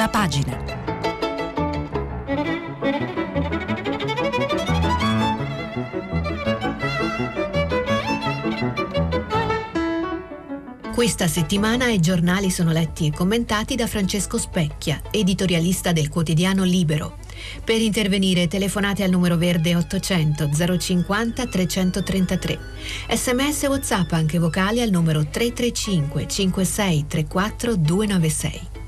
Prima pagina. Questa settimana i giornali sono letti e commentati da Francesco Specchia, editorialista del quotidiano Libero. Per intervenire telefonate al numero verde 800 050 333. Sms WhatsApp anche vocali al numero 335 56 34 296.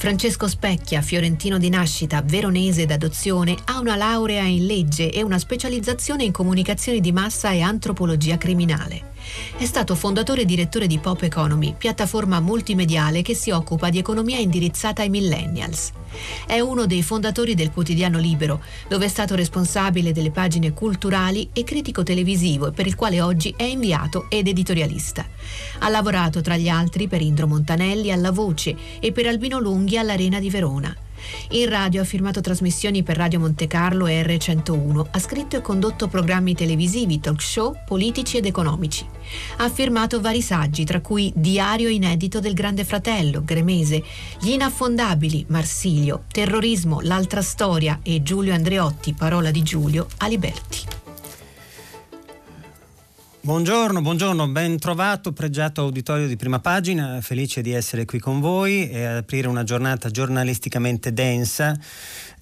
Francesco Specchia, fiorentino di nascita, veronese d'adozione, ha una laurea in legge e una specializzazione in comunicazione di massa e antropologia criminale. È stato fondatore e direttore di Pop Economy, piattaforma multimediale che si occupa di economia indirizzata ai millennials. È uno dei fondatori del quotidiano Libero, dove è stato responsabile delle pagine culturali e critico televisivo per il quale oggi è inviato ed editorialista. Ha lavorato tra gli altri per Indro Montanelli alla Voce e per Albino Lunghi all'Arena di Verona. In radio ha firmato trasmissioni per Radio Monte Carlo e R101, ha scritto e condotto programmi televisivi, talk show, politici ed economici. Ha firmato vari saggi, tra cui Diario inedito del Grande Fratello, Gremese, Gli inaffondabili, Marsilio, Terrorismo, L'altra storia e Giulio Andreotti, Parola di Giulio, Aliberti. Buongiorno, buongiorno, ben trovato, pregiato auditorio di prima pagina, felice di essere qui con voi e aprire una giornata giornalisticamente densa,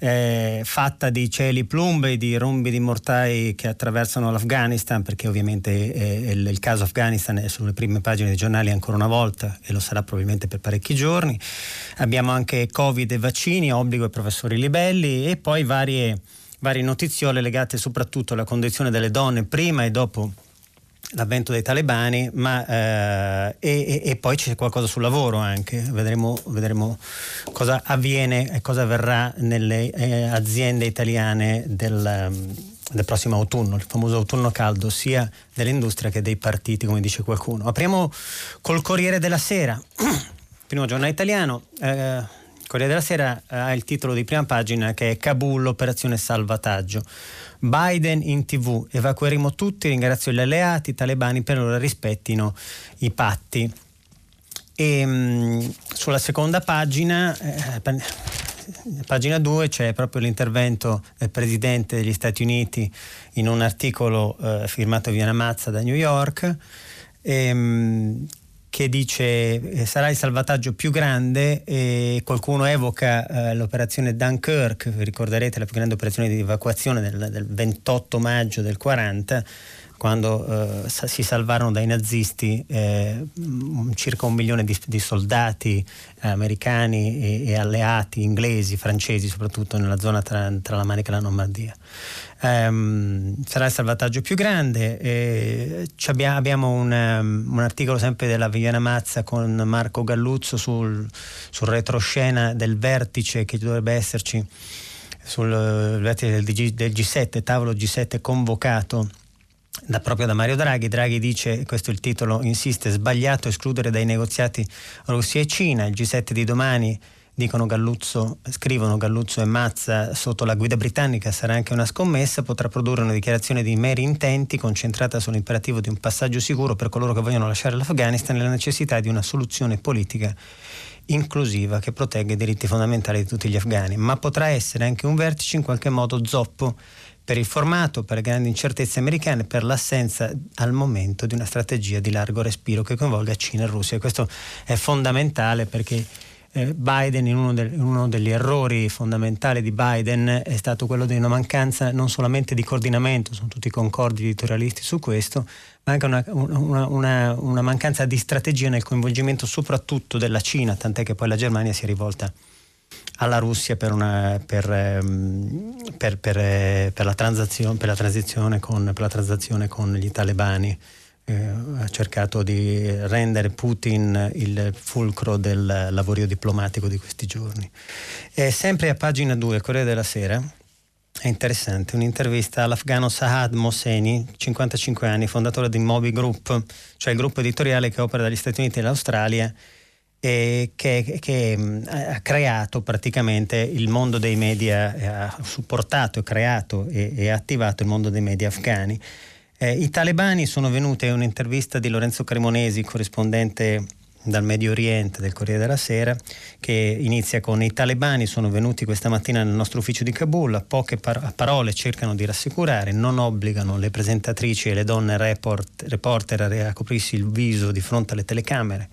eh, fatta di cieli plumbei, di rombi di mortai che attraversano l'Afghanistan, perché ovviamente eh, il, il, caso Afghanistan è sulle prime pagine dei giornali ancora una volta e lo sarà probabilmente per parecchi giorni. Abbiamo anche Covid e vaccini, obbligo ai professori Libelli e poi varie, varie notiziole legate soprattutto alla condizione delle donne prima e dopo l'avvento dei talebani, ma, eh, e, e, poi c'è qualcosa sul lavoro anche, vedremo, vedremo cosa avviene e cosa avverrà nelle eh, aziende italiane del, um, del, prossimo autunno, il famoso autunno caldo, sia dell'industria che dei partiti, come dice qualcuno. Apriamo col Corriere della Sera, primo giornale italiano. Eh, Corriere della Sera ha il titolo di prima pagina che è Kabul, operazione salvataggio. Biden in tv, evacueremo tutti, ringrazio gli alleati, i talebani per ora rispettino i patti. E mh, mm, sulla seconda pagina, eh, pagina 2, c'è proprio l'intervento del Presidente degli Stati Uniti in un articolo eh, firmato via Mazza da New York. E, mh, mm, che dice eh, sarà il salvataggio più grande e qualcuno evoca eh, l'operazione Dunkirk, ricorderete la più grande operazione di evacuazione del, del 28 maggio del 40 quando eh, si salvarono dai nazisti eh, circa un milione di, di soldati eh, americani e, e, alleati, inglesi, francesi soprattutto nella zona tra, tra la Manica e la Normandia. Um, sarà il salvataggio più grande. Abbia, abbiamo un, um, un, articolo sempre della Viviana Mazza con Marco Galluzzo sul, sul retroscena del vertice che dovrebbe esserci sul vertice del, G, del G7, tavolo G7 convocato da, proprio da Mario Draghi. Draghi dice, questo è il titolo, insiste, sbagliato escludere dai negoziati Russia e Cina, il G7 di domani Galluzzo, scrivono Galluzzo e Mazza sotto la guida britannica sarà anche una scommessa, potrà produrre una dichiarazione di meri intenti concentrata sull'imperativo di un passaggio sicuro per coloro che vogliono lasciare l'Afghanistan e la necessità di una soluzione politica inclusiva che protegga i diritti fondamentali di tutti gli afghani, ma potrà essere anche un vertice in qualche modo zoppo per il formato, per le grandi incertezze americane, per l'assenza al momento di una strategia di largo respiro che coinvolga Cina e Russia. Questo è fondamentale perché eh, Biden, in uno, de, uno, degli errori fondamentali di Biden è stato quello di una mancanza non solamente di coordinamento, sono tutti concordi editorialisti su questo, ma anche una, una, una, una mancanza di strategia nel coinvolgimento soprattutto della Cina, tant'è che poi la Germania si è rivolta alla Russia per, una, per, ehm, per, per, per la, la, transizione con, la transazione con gli talebani. Eh, ha cercato di rendere Putin il fulcro del lavorio diplomatico di questi giorni. E sempre a pagina 2, Corriere della Sera, è interessante, un'intervista all'afgano Sahad Mosseni, 55 anni, fondatore di Moby Group, cioè il gruppo editoriale che opera dagli Stati Uniti e dall'Australia eh, che, che mh, ha creato praticamente il mondo dei media, ha supportato, creato e, e attivato il mondo dei media afghani. Eh, I talebani sono venuti, è un'intervista di Lorenzo Cremonesi, corrispondente dal Medio Oriente del Corriere della Sera che inizia con i talebani sono venuti questa mattina nel nostro ufficio di Kabul, a poche par- parole cercano di rassicurare, non obbligano le presentatrici e le donne report- reporter a coprirsi il viso di fronte alle telecamere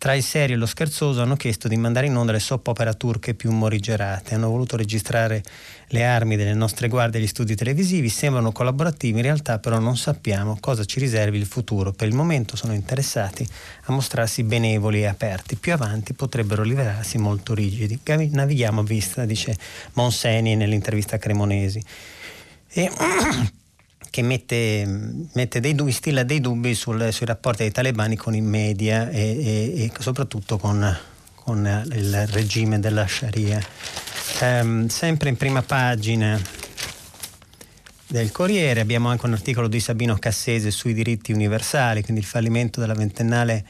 tra il serio e lo scherzoso hanno chiesto di mandare in onda le soap opera turche più morigerate. Hanno voluto registrare le armi delle nostre guardie agli studi televisivi, sembrano collaborativi, in realtà però non sappiamo cosa ci riservi il futuro. Per il momento sono interessati a mostrarsi benevoli e aperti. Più avanti potrebbero rivelarsi molto rigidi. Navighiamo a vista, dice Monseni nell'intervista a Cremonesi. E che mette, mette dei dubbi, stilla dei dubbi sul, sui rapporti dei talebani con i media e, e, e soprattutto con, con, il regime della Sharia. Um, sempre in prima pagina del Corriere abbiamo anche un articolo di Sabino Cassese sui diritti universali, quindi il fallimento della ventennale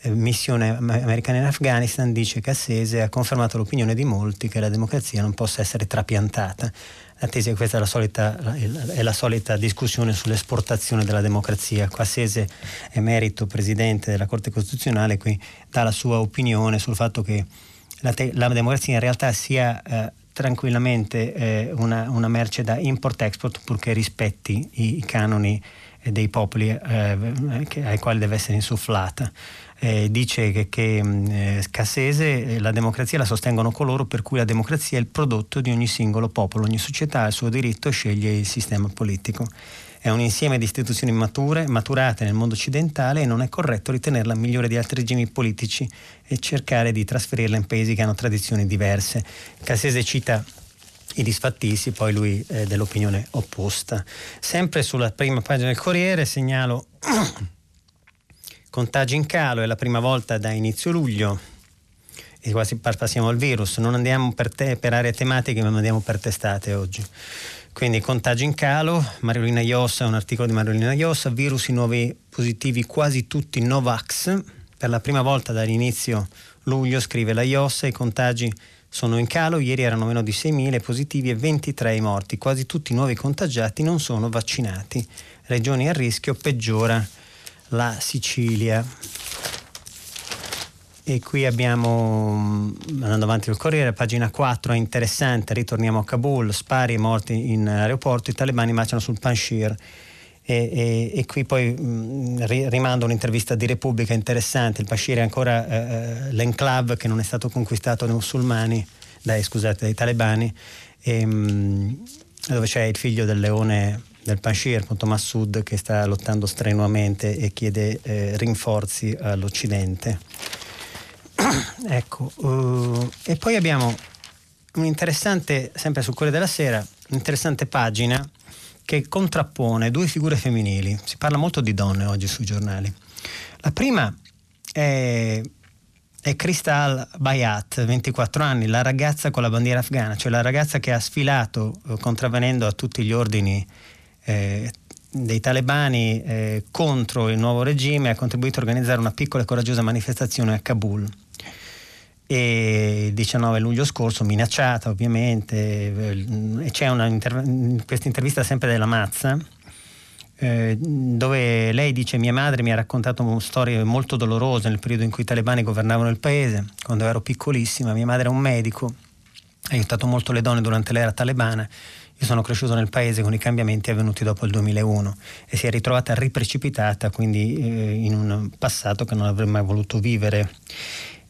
eh, missione americana in Afghanistan, dice Cassese, ha confermato l'opinione di molti che la democrazia non possa essere trapiantata la tesi è che questa è la, solita, è la solita discussione sull'esportazione della democrazia. Qua Sese, emerito presidente della Corte Costituzionale, qui dà la sua opinione sul fatto che la, te- la democrazia in realtà sia eh, tranquillamente eh, una, una, merce da import-export purché rispetti i, i canoni dei popoli eh, ai quali deve essere insufflata eh, dice che, che mm, eh, Cassese eh, la democrazia la sostengono coloro per cui la democrazia è il prodotto di ogni singolo popolo, ogni società ha il suo diritto e sceglie il sistema politico. È un insieme di istituzioni mature, maturate nel mondo occidentale e non è corretto ritenerla migliore di altri regimi politici e cercare di trasferirla in paesi che hanno tradizioni diverse. Cassese cita i disfattizi, poi lui è dell'opinione opposta. Sempre sulla prima pagina del Corriere segnalo Contagi in calo, è la prima volta da inizio luglio e quasi passiamo al virus. Non andiamo per, te, per aree tematiche, ma andiamo per testate oggi. Quindi contagi in calo, Mariolina Iossa, un articolo di Mariolina Iossa, virus i nuovi positivi quasi tutti Novax. Per la prima volta dall'inizio luglio, scrive la Iossa, i contagi sono in calo, ieri erano meno di 6.000 positivi e 23 i morti. Quasi tutti i nuovi contagiati non sono vaccinati. Regioni a rischio peggiora la Sicilia. E qui abbiamo, mm, andando avanti il Corriere, pagina 4, è interessante, ritorniamo a Kabul, spari e morti in aeroporto, i talebani marciano sul Panshir. E, e, e, qui poi mh, mm, rimando un'intervista di Repubblica interessante, il Panshir è ancora eh, eh, l'enclave che non è stato conquistato dai musulmani, dai, scusate, dai talebani, e, mh, mm, dove c'è il figlio del leone del Panshir, appunto Massoud, che sta lottando strenuamente e chiede eh, rinforzi all'Occidente. ecco, uh, e poi abbiamo un'interessante, sempre sul Corriere della Sera, un'interessante pagina che contrappone due figure femminili. Si parla molto di donne oggi sui giornali. La prima è, è Kristal Bayat, 24 anni, la ragazza con la bandiera afghana, cioè la ragazza che ha sfilato eh, contravvenendo a tutti gli ordini eh, dei talebani eh, contro il nuovo regime ha contribuito a organizzare una piccola e coraggiosa manifestazione a Kabul. E il 19 luglio scorso, minacciata ovviamente, eh, c'è una inter- questa intervista sempre della Mazza, eh, dove lei dice mia madre mi ha raccontato storie molto dolorose nel periodo in cui i talebani governavano il paese, quando ero piccolissima, mia madre è un medico, ha aiutato molto le donne durante l'era talebana io sono cresciuto nel paese con i cambiamenti avvenuti dopo il 2001 e si è ritrovata riprecipitata quindi eh, in un passato che non avrei mai voluto vivere.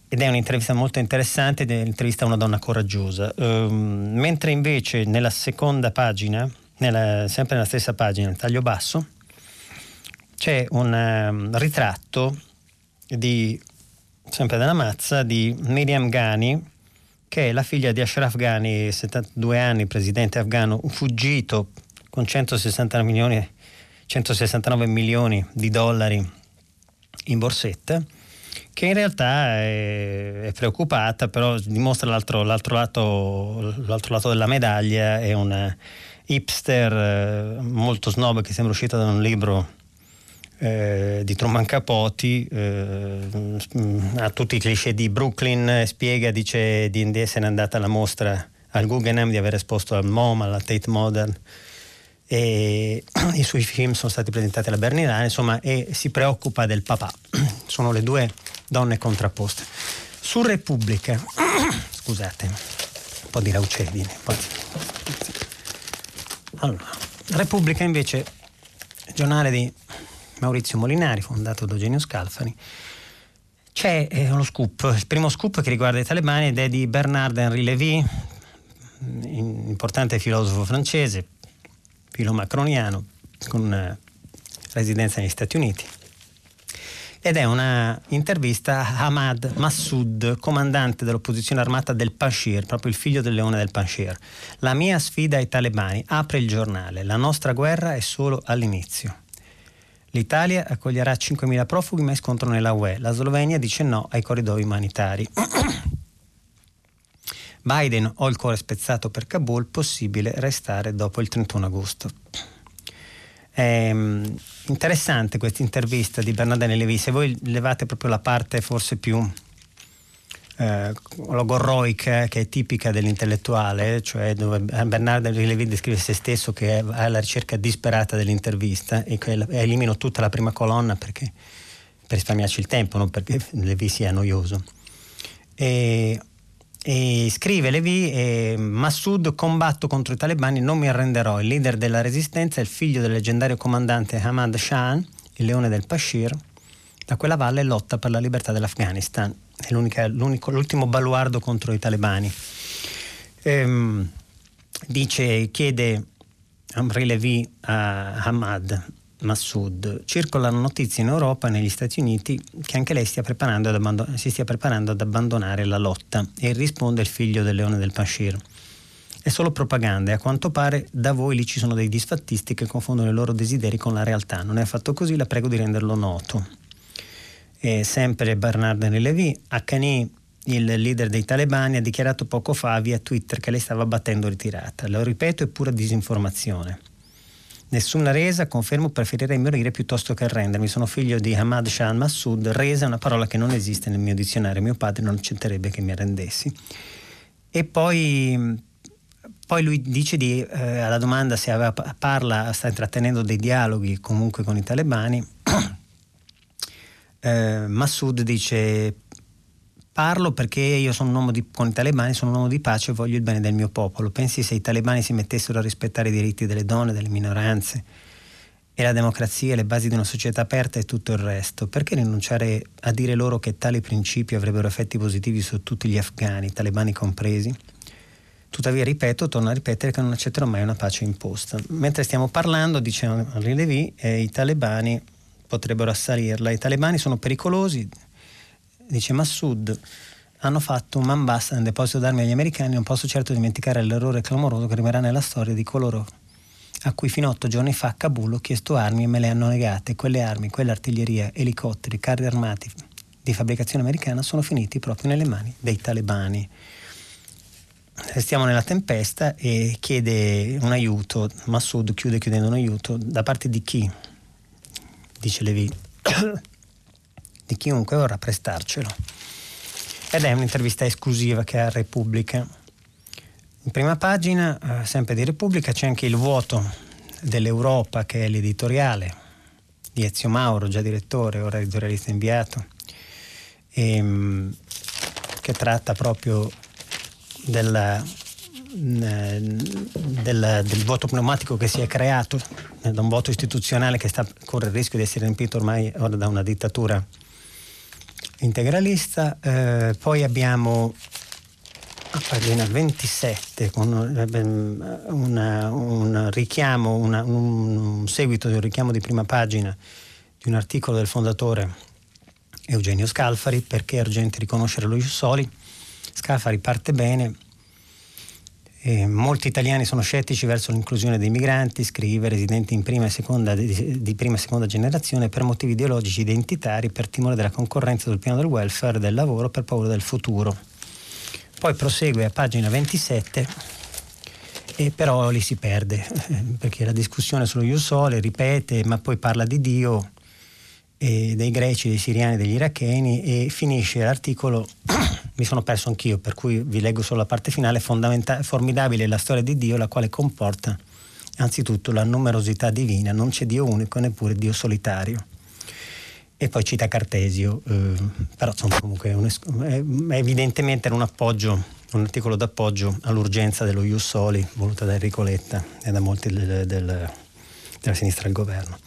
Ed è un'intervista molto interessante ed è un'intervista a una donna coraggiosa. Um, mentre invece nella seconda pagina, nella, sempre nella stessa pagina, il taglio basso, c'è un um, ritratto di, sempre della Mazza, di Miriam Ghani, che è la figlia di Ashraf Ghani, 72 anni, presidente afghano, fuggito con 160 milioni, 169 milioni di dollari in borsetta, che in realtà è, è preoccupata, però dimostra l'altro, l'altro, lato, l'altro lato della medaglia, è una hipster eh, molto snob che sembra uscita da un libro eh, di Truman Capote eh, ha tutti i cliché di Brooklyn eh, spiega dice di essere andata alla mostra al Guggenheim di aver esposto al MoMA alla Tate Modern e i suoi film sono stati presentati alla Berlinale insomma e si preoccupa del papà sono le due donne contrapposte. Su Repubblica, scusate, un po' di raucedine. Allora, Repubblica invece, giornale di Maurizio Molinari, fondato da Eugenio Scalfani, c'è eh, uno scoop, il primo scoop che riguarda i talebani ed è di Bernard-Henri Lévy, importante filosofo francese, filomacroniano, con eh, residenza negli Stati Uniti. Ed è una intervista a Ahmad Massoud, comandante dell'opposizione armata del Panshir, proprio il figlio del leone del Panshir. La mia sfida ai talebani, apre il giornale, la nostra guerra è solo all'inizio. L'Italia accoglierà 5.000 profughi ma scontrano nella UE. La Slovenia dice no ai corridoi umanitari. Biden ho il cuore spezzato per Kabul, possibile restare dopo il 31 agosto. È mm, interessante questa intervista di Bernardone Levi, se voi levate proprio la parte forse più eh, logorroica che è tipica dell'intellettuale, cioè dove Bernardo Levi descrive se stesso che è alla ricerca disperata dell'intervista e elimino tutta la prima colonna perché, per risparmiarci il tempo, non perché Levi sia noioso. E, e scrive Levi, eh, Massoud combatto contro i talebani, non mi arrenderò, il leader della resistenza è il figlio del leggendario comandante Ahmad Shah, il leone del Pashir, da quella valle lotta per la libertà dell'Afghanistan è l'ultimo baluardo contro i talebani. Ehm, dice, chiede Amri Levi a Hamad Massoud, circolano notizie in Europa e negli Stati Uniti che anche lei stia abbandon- si stia preparando ad abbandonare la lotta e risponde il figlio del leone del Pashir. È solo propaganda e a quanto pare da voi lì ci sono dei disfattisti che confondono i loro desideri con la realtà. Non è affatto così, la prego di renderlo noto eh, sempre Bernard Levi, Haqqani, il leader dei talebani, ha dichiarato poco fa via Twitter che lei stava battendo ritirata. Lo ripeto, è pura disinformazione. Nessuna resa, confermo, preferirei morire piuttosto che arrendermi. Sono figlio di Hamad Shah Massoud. Resa è una parola che non esiste nel mio dizionario. Mio padre non accetterebbe che mi arrendessi. E poi, poi lui dice di, eh, alla domanda se aveva, parla, sta intrattenendo dei dialoghi comunque con i talebani eh, Massoud dice parlo perché io sono un uomo di, con i talebani, sono un uomo di pace e voglio il bene del mio popolo. Pensi se i talebani si mettessero a rispettare i diritti delle donne, delle minoranze e la democrazia, le basi di una società aperta e tutto il resto, perché rinunciare a dire loro che tali principi avrebbero effetti positivi su tutti gli afghani, talebani compresi? Tuttavia, ripeto, torno a ripetere che non accetterò mai una pace imposta. Mentre stiamo parlando, dice Henri Levy, eh, i talebani potrebbero assalirla. I talebani sono pericolosi, dice Massoud, hanno fatto un man basta nel deposito d'armi agli americani, non posso certo dimenticare l'errore clamoroso che rimarrà nella storia di coloro a cui fino a otto giorni fa a Kabul ho chiesto armi e me le hanno negate. Quelle armi, quell'artiglieria, elicotteri, carri armati di fabbricazione americana sono finiti proprio nelle mani dei talebani. Restiamo nella tempesta e chiede un aiuto, Massoud chiude chiudendo un aiuto, da parte di chi? Dice Levi, di chiunque vorrà prestarcelo. Ed è un'intervista esclusiva che ha Repubblica. In prima pagina, eh, sempre di Repubblica, c'è anche il vuoto dell'Europa, che è l'editoriale di Ezio Mauro, già direttore, ora editorialista inviato, e, ehm, che tratta proprio della del, del, voto pneumatico che si è creato, eh, da un voto istituzionale che sta, corre il rischio di essere riempito ormai ora da una dittatura integralista. Eh, poi abbiamo a pagina 27 con eh, una, un richiamo, una, un seguito di un richiamo di prima pagina di un articolo del fondatore Eugenio Scalfari perché è urgente riconoscere lo Jussoli. Scalfari parte bene eh, molti italiani sono scettici verso l'inclusione dei migranti, scrive, residenti in prima seconda, di, di, prima e seconda generazione per motivi ideologici identitari, per timore della concorrenza sul piano del welfare, del lavoro, per paura del futuro. Poi prosegue a pagina 27 e però lì si perde, perché la discussione sullo Iusole ripete, ma poi parla di Dio, dei greci, dei siriani, degli iracheni e finisce l'articolo mi sono perso anch'io, per cui vi leggo solo la parte finale, Fondamenta- formidabile la storia di Dio, la quale comporta anzitutto la numerosità divina, non c'è Dio unico, neppure Dio solitario. e poi cita Cartesio, eh, però insomma comunque un, è, evidentemente era un appoggio, un articolo d'appoggio all'urgenza dello Ius Soli voluta da Enrico Letta e da molti del, del, della sinistra al governo.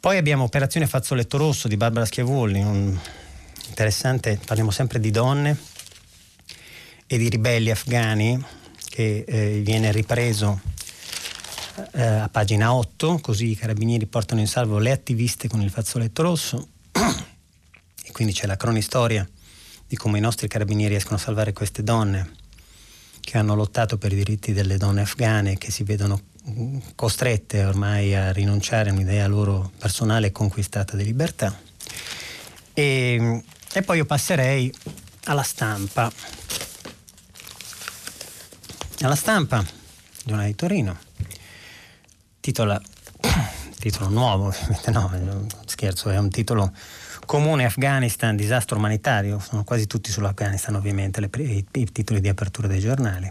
Poi abbiamo Operazione Fazzoletto Rosso di Barbara Schiavulli, un interessante, parliamo sempre di donne e di ribelli afghani che eh, viene ripreso eh, a pagina 8, così i carabinieri portano in salvo le attiviste con il fazzoletto rosso. E quindi c'è la cronistoria di come i nostri carabinieri riescono a salvare queste donne che hanno lottato per i diritti delle donne afghane che si vedono costrette ormai a rinunciare a un'idea loro personale conquistata di libertà. E, e poi io passerei alla stampa. Alla stampa una di Torino titola, titolo nuovo, no, scherzo, è un titolo comune Afghanistan, disastro umanitario, sono quasi tutti sull'Afghanistan ovviamente le, i, i titoli di apertura dei giornali.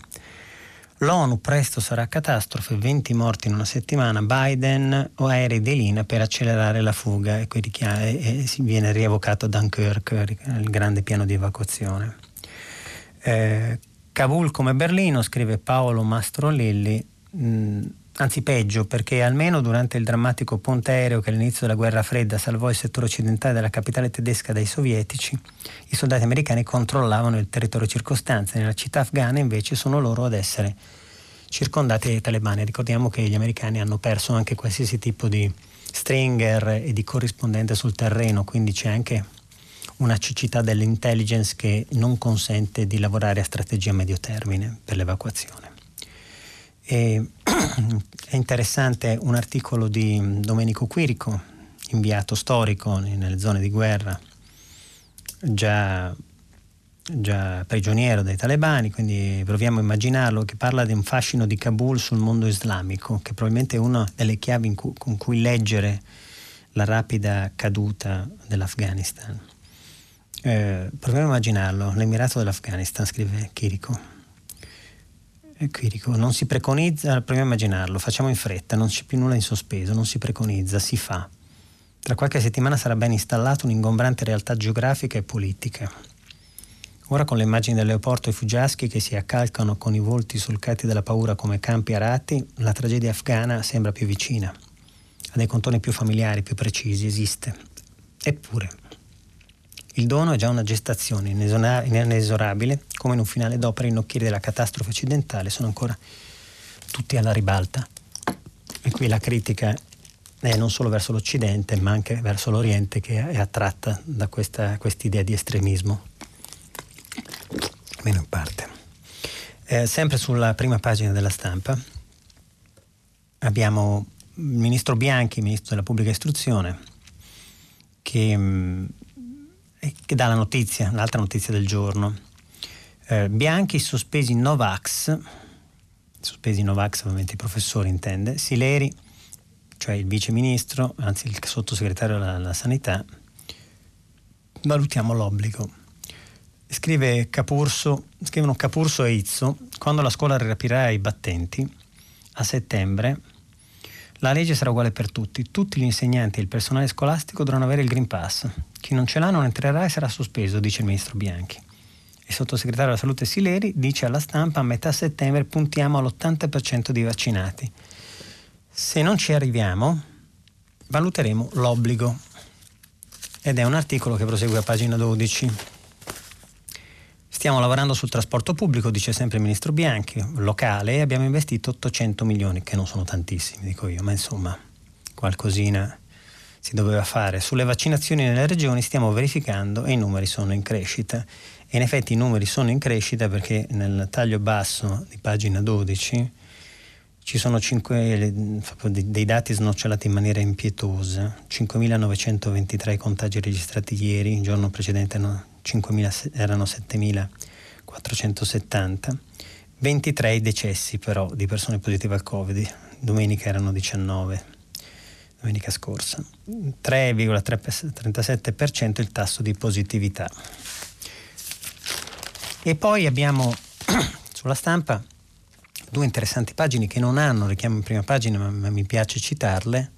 L'ONU presto sarà catastrofe, 20 morti in una settimana, Biden o aerei di Lina per accelerare la fuga e, e, viene rievocato Dunkirk, il grande piano di evacuazione. Eh, Kabul come Berlino, scrive Paolo Mastrolilli, mh, anzi peggio perché almeno durante il drammatico ponte aereo che all'inizio della guerra fredda salvò il settore occidentale della capitale tedesca dai sovietici, i soldati americani controllavano il territorio circostante, nella città afghana invece sono loro ad essere circondati dai talebani. Ricordiamo che gli americani hanno perso anche qualsiasi tipo di stringer e di corrispondente sul terreno, quindi c'è anche una cecità dell'intelligence che non consente di lavorare a strategia a medio termine per l'evacuazione. E è interessante un articolo di Domenico Quirico, inviato storico nelle zone di guerra, già, già prigioniero dai talebani, quindi proviamo a immaginarlo, che parla di un fascino di Kabul sul mondo islamico, che probabilmente è una delle chiavi cui, con cui leggere la rapida caduta dell'Afghanistan. Eh, proviamo a immaginarlo, l'Emirato dell'Afghanistan, scrive Chirico qui dico, non si preconizza, proviamo a immaginarlo, facciamo in fretta, non c'è più nulla in sospeso, non si preconizza, si fa. Tra qualche settimana sarà ben installato un'ingombrante realtà geografica e politica. Ora con le immagini dell'aeroporto e Fuggiaschi che si accalcano con i volti solcati dalla paura come campi arati, la tragedia afghana sembra più vicina. Ha dei contorni più familiari, più precisi, esiste. Eppure, il dono è già una gestazione inesorabile, come in un finale d'opera i nocchieri della catastrofe occidentale sono ancora tutti alla ribalta. E qui la critica è non solo verso l'Occidente, ma anche verso l'Oriente che è attratta da questa idea di estremismo, almeno in parte. Eh, sempre sulla prima pagina della stampa abbiamo il ministro Bianchi, ministro della pubblica istruzione, che mh, che dà la notizia, l'altra notizia del giorno. Eh, Bianchi sospesi Novax, sospesi Novax ovviamente i professori intende, Sileri, cioè il vice ministro, anzi il sottosegretario alla, alla sanità, valutiamo l'obbligo. Scrive Capurso, scrivono Capurso e Izzo, quando la scuola riaprirà i battenti, a settembre, la legge sarà uguale per tutti. Tutti gli insegnanti e il personale scolastico dovranno avere il Green Pass. Chi non ce l'ha non entrerà e sarà sospeso, dice il ministro Bianchi. Il sottosegretario della salute Sileri dice alla stampa a metà settembre puntiamo all'80% di vaccinati. Se non ci arriviamo, valuteremo l'obbligo. Ed è un articolo che prosegue a pagina 12. Stiamo lavorando sul trasporto pubblico, dice sempre il ministro Bianchi, locale, e abbiamo investito 800 milioni, che non sono tantissimi, dico io, ma insomma, qualcosina si doveva fare. Sulle vaccinazioni nelle regioni stiamo verificando e i numeri sono in crescita. E in effetti i numeri sono in crescita perché nel taglio basso di pagina 12 ci sono 5, dei dati snocciolati in maniera impietosa. 5.923 contagi registrati ieri, il giorno precedente 5.000, erano 7.470, 23 decessi però di persone positive al Covid, domenica erano 19, domenica scorsa, 3,37% il tasso di positività. E poi abbiamo sulla stampa due interessanti pagine che non hanno richiamo in prima pagina, ma, ma mi piace citarle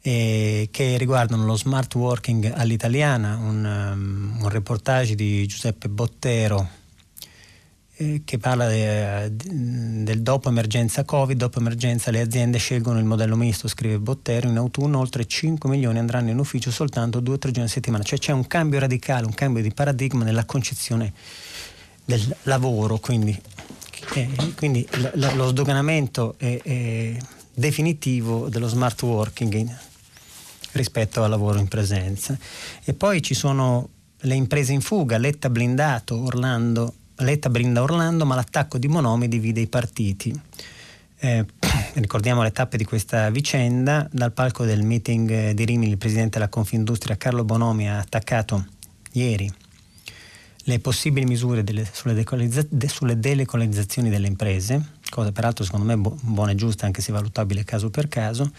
eh, che riguardano lo smart working all'italiana, un, um, un reportage di Giuseppe Bottero eh, che parla de, de, del dopo emergenza Covid, dopo emergenza le aziende scelgono il modello misto, scrive Bottero, in autunno oltre 5 milioni andranno in ufficio soltanto due o tre giorni a settimana, cioè c'è un cambio radicale, un cambio di paradigma nella concezione del lavoro, quindi, eh, quindi lo sdoganamento è, è definitivo dello smart working in, rispetto al lavoro in presenza. E poi ci sono le imprese in fuga, Letta blindato, Orlando Letta brinda Orlando, ma l'attacco di Bonomi divide i partiti. Eh, ricordiamo le tappe di questa vicenda. Dal palco del meeting di Rimini il presidente della Confindustria Carlo Bonomi ha attaccato ieri le possibili misure delle, sulle, decolizza, de, sulle delocalizzazioni delle imprese, cosa peraltro secondo me bu- buona e giusta anche se valutabile caso per caso,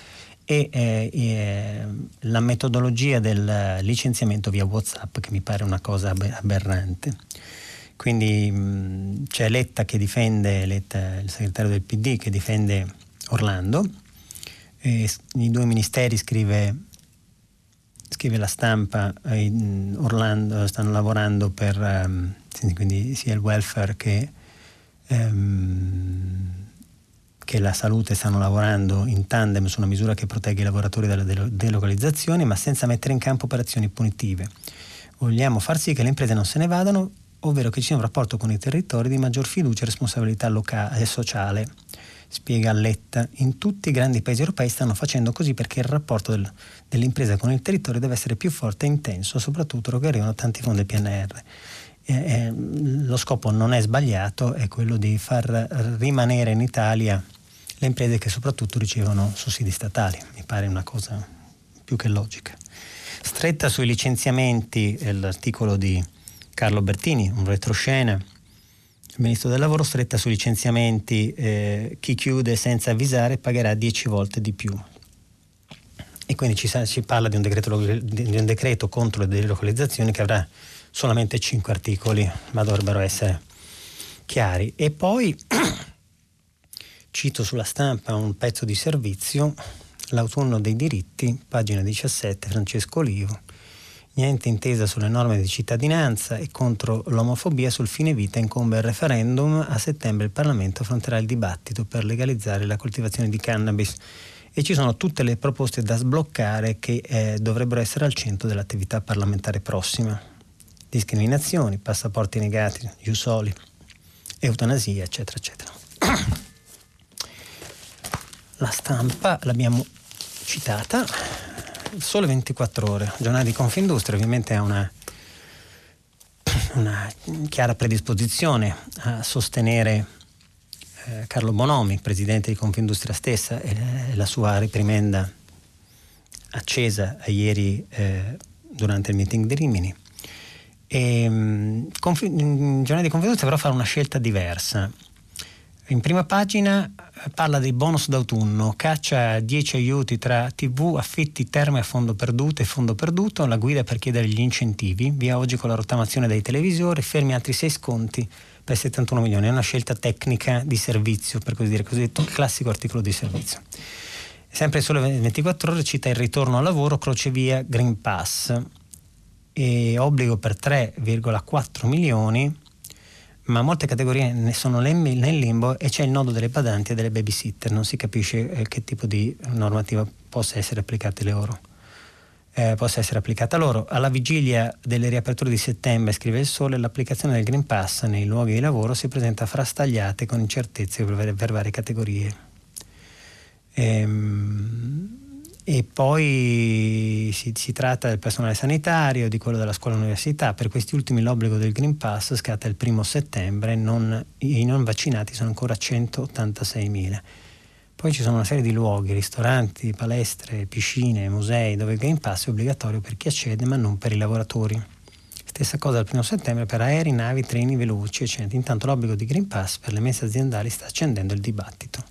e eh, eh, la metodologia del licenziamento via Whatsapp che mi pare una cosa aberrante. Quindi mh, c'è Letta che difende, Letta, il segretario del PD, che difende Orlando, e i due ministeri scrive, scrive la stampa, eh, Orlando stanno lavorando per um, quindi sia il welfare che, um, che la salute stanno lavorando in tandem su una misura che protegge i lavoratori dalla delocalizzazione, ma senza mettere in campo operazioni punitive. Vogliamo far sì che le imprese non se ne vadano ovvero che ci sia un rapporto con i territori di maggior fiducia e responsabilità locale e sociale. Spiega Letta, in tutti i grandi paesi europei stanno facendo così perché il rapporto del, dell'impresa con il territorio deve essere più forte e intenso, soprattutto perché arrivano tanti fondi PNR. Eh, eh, lo scopo non è sbagliato, è quello di far rimanere in Italia le imprese che soprattutto ricevono sussidi statali. Mi pare una cosa più che logica. Stretta sui licenziamenti, l'articolo di Carlo Bertini, un retroscena, il ministro del lavoro stretta sui licenziamenti, eh, chi chiude senza avvisare pagherà 10 volte di più. E quindi ci, si parla di un, decreto, di un decreto contro le delocalizzazioni che avrà solamente 5 articoli, ma dovrebbero essere chiari. E poi cito sulla stampa un pezzo di servizio, L'autunno dei diritti, pagina 17, Francesco Olivo niente intesa sulle norme di cittadinanza e contro l'omofobia sul fine vita incombe il referendum, a settembre il Parlamento affronterà il dibattito per legalizzare la coltivazione di cannabis e ci sono tutte le proposte da sbloccare che eh, dovrebbero essere al centro dell'attività parlamentare prossima. Discriminazioni, passaporti negati, giusoli, eutanasia, eccetera, eccetera. La stampa l'abbiamo citata, Sole 24 Ore, giornale di Confindustria, ovviamente ha una, una chiara predisposizione a sostenere eh, Carlo Bonomi, presidente di Confindustria stessa, e la sua riprimenda accesa ieri eh, durante il meeting di Rimini. E, mh, conf- il giornale di Confindustria però fa una scelta diversa in prima pagina eh, parla dei bonus d'autunno, caccia 10 aiuti tra TV, affitti, terme a fondo perduto e fondo perduto, la guida per chiedere gli incentivi, via oggi con la rottamazione dei televisori, fermi altri 6 sconti per 71 milioni, è una scelta tecnica di servizio, per così dire, cosiddetto classico articolo di servizio. Sempre solo 24 ore cita il ritorno al lavoro, crocevia Green Pass. E obbligo per 3,4 milioni ma molte categorie ne sono nel limbo e c'è il nodo delle badanti e delle babysitter, non si capisce eh, che tipo di normativa possa essere applicata loro. Eh, possa essere applicata loro. Alla vigilia delle riaperture di settembre, scrive il Sole, l'applicazione del Green Pass nei luoghi di lavoro si presenta frastagliate con incertezze per, per varie categorie. Ehm, e poi si, si, tratta del personale sanitario, di quello della scuola università. Per questi ultimi l'obbligo del Green Pass scatta il primo settembre, non, i non vaccinati sono ancora 186.000. Poi ci sono una serie di luoghi, ristoranti, palestre, piscine, musei, dove il Green Pass è obbligatorio per chi accede ma non per i lavoratori. Stessa cosa al primo settembre per aerei, navi, treni veloci, eccetera. Intanto l'obbligo di Green Pass per le messe aziendali sta accendendo il dibattito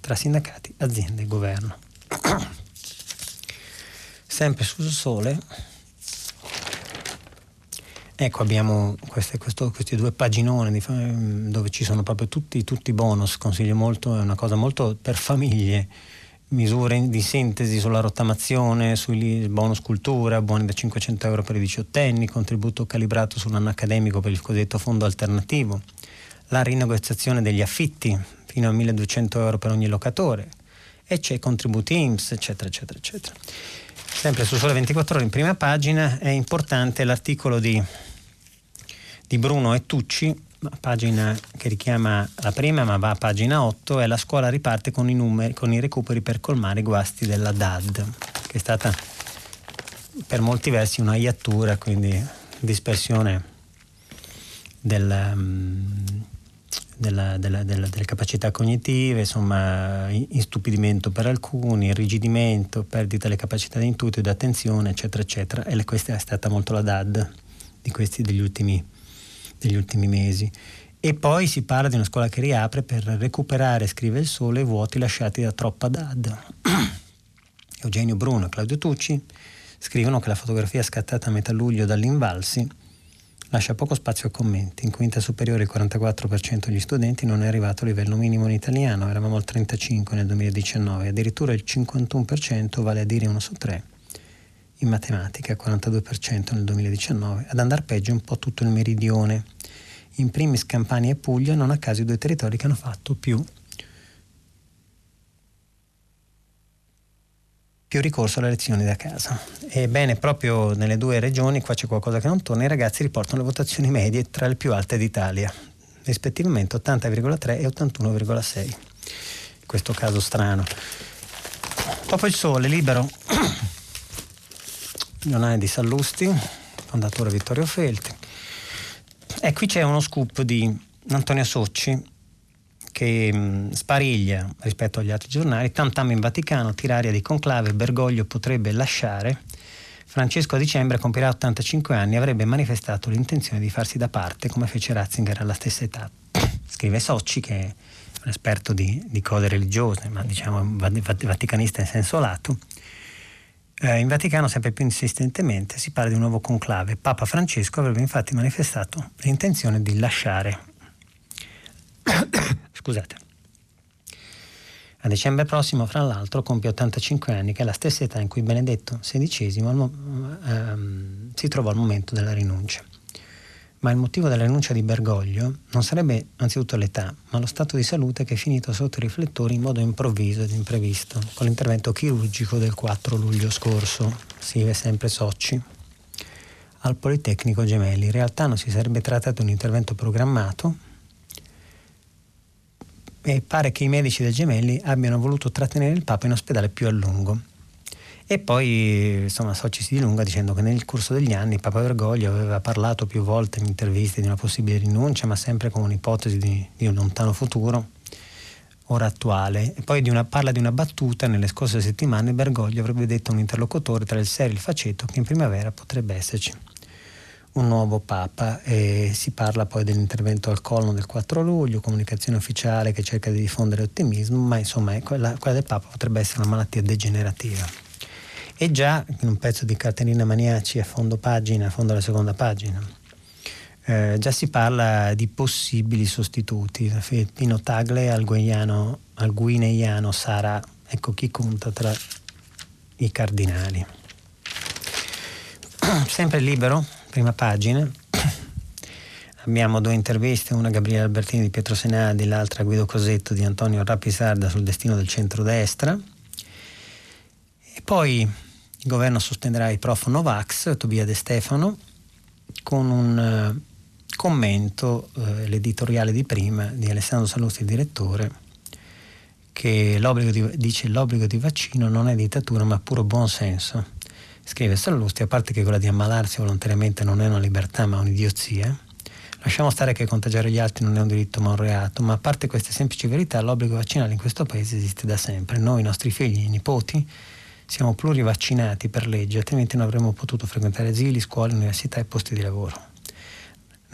tra sindacati, aziende e governo sempre sul sole. Ecco, abbiamo queste, questo, questi due paginoni di, dove ci sono proprio tutti, i bonus, consiglio molto, è una cosa molto per famiglie misure di sintesi sulla rottamazione, sui bonus cultura, buoni da 500 euro per i diciottenni, contributo calibrato sull'anno accademico per il cosiddetto fondo alternativo, la rinegoziazione degli affitti fino a 1200 euro per ogni locatore e c'è contributi IMSS, eccetera, eccetera, eccetera. Sempre su Sole 24 ore in prima pagina è importante l'articolo di, di Bruno e Tucci pagina che richiama la prima ma va a pagina 8 è la scuola riparte con i, numeri, con i recuperi per colmare i guasti della DAD che è stata per molti versi una iattura quindi dispersione del, mm, della, della, della, delle capacità cognitive, insomma, istupidimento per alcuni, irrigidimento, perdita delle capacità di intuito e di attenzione, eccetera, eccetera. E questa è stata molto la DAD di questi degli ultimi degli ultimi mesi. E poi si parla di una scuola che riapre per recuperare, scrive il sole, i vuoti lasciati da troppa DAD. Eugenio Bruno e Claudio Tucci scrivono che la fotografia scattata a metà luglio dall'Invalsi lascia poco spazio a commenti. In quinta superiore il 44% degli studenti non è arrivato a livello minimo in italiano, eravamo al 35% nel 2019, addirittura il 51%, vale a dire uno su tre, in matematica, 42% nel 2019, ad andar peggio un po' tutto il meridione. In primis Campania e Puglia, non a caso i due territori che hanno fatto più, più ricorso alle lezioni da casa. Ebbene, proprio nelle due regioni, qua c'è qualcosa che non torna, i ragazzi riportano le votazioni medie tra le più alte d'Italia, rispettivamente 80,3 e 81,6. In questo caso strano. Dopo il sole libero Leonardo di Sallusti, fondatore Vittorio Felti. E qui c'è uno scoop di Antonio Socci che mh, spariglia rispetto agli altri giornali, tam tam in Vaticano, tiraria di conclave, Bergoglio potrebbe lasciare. Francesco a dicembre compirà 85 anni e avrebbe manifestato l'intenzione di farsi da parte come fece Ratzinger alla stessa età. Scrive Socci che è un esperto di, di cose religiose, ma diciamo vaticanista in senso lato eh, in Vaticano sempre più insistentemente si parla di un nuovo conclave. Papa Francesco avrebbe infatti manifestato l'intenzione di lasciare. Scusate. A dicembre prossimo, fra l'altro, compie 85 anni, che è la stessa età in cui Benedetto XVI ehm, si trovò al momento della rinuncia ma il motivo della rinuncia di Bergoglio non sarebbe anzitutto l'età, ma lo stato di salute che è finito sotto i riflettori in modo improvviso ed imprevisto, con l'intervento chirurgico del 4 luglio scorso, scrive sempre Socci. Al Politecnico Gemelli in realtà non si sarebbe trattato di un intervento programmato e pare che i medici del Gemelli abbiano voluto trattenere il Papa in ospedale più a lungo e poi insomma Soci si dilunga dicendo che nel corso degli anni Papa Bergoglio aveva parlato più volte in interviste di una possibile rinuncia, ma sempre con un'ipotesi di, di un lontano futuro, ora attuale. E poi di una, parla di una battuta nelle scorse settimane Bergoglio avrebbe detto a un interlocutore tra il serio e il faceto che in primavera potrebbe esserci un nuovo Papa e si parla poi dell'intervento al colmo del 4 luglio, comunicazione ufficiale che cerca di diffondere ottimismo, ma insomma quella, quella del Papa potrebbe essere una malattia degenerativa. E già in un pezzo di Caterina Maniaci a fondo pagina, a fondo della seconda pagina, eh, già si parla di possibili sostituti. Pino Tagle al, guiano, al guineiano Sara, ecco chi conta tra i cardinali. Sempre libero, prima pagina. Abbiamo due interviste, una Gabriele Albertini di Pietro Senadi, l'altra Guido Cosetto di Antonio Rapisarda sul destino del centrodestra. E poi il governo sostenderà i prof Novax, Tobia De Stefano, con un uh, commento, uh, l'editoriale di prima di Alessandro Saluzzi, il direttore, che l'obbligo di, dice l'obbligo di vaccino non è dittatura ma puro buonsenso. Scrive Sallusti, a parte che quella di ammalarsi volontariamente non è una libertà ma un'idiozia, lasciamo stare che contagiare gli altri non è un diritto ma un reato, ma a parte queste semplici verità l'obbligo vaccinale in questo paese esiste da sempre. Noi, i nostri figli, i nipoti, siamo plurivaccinati per legge, altrimenti non avremmo potuto frequentare asili, scuole, università e posti di lavoro.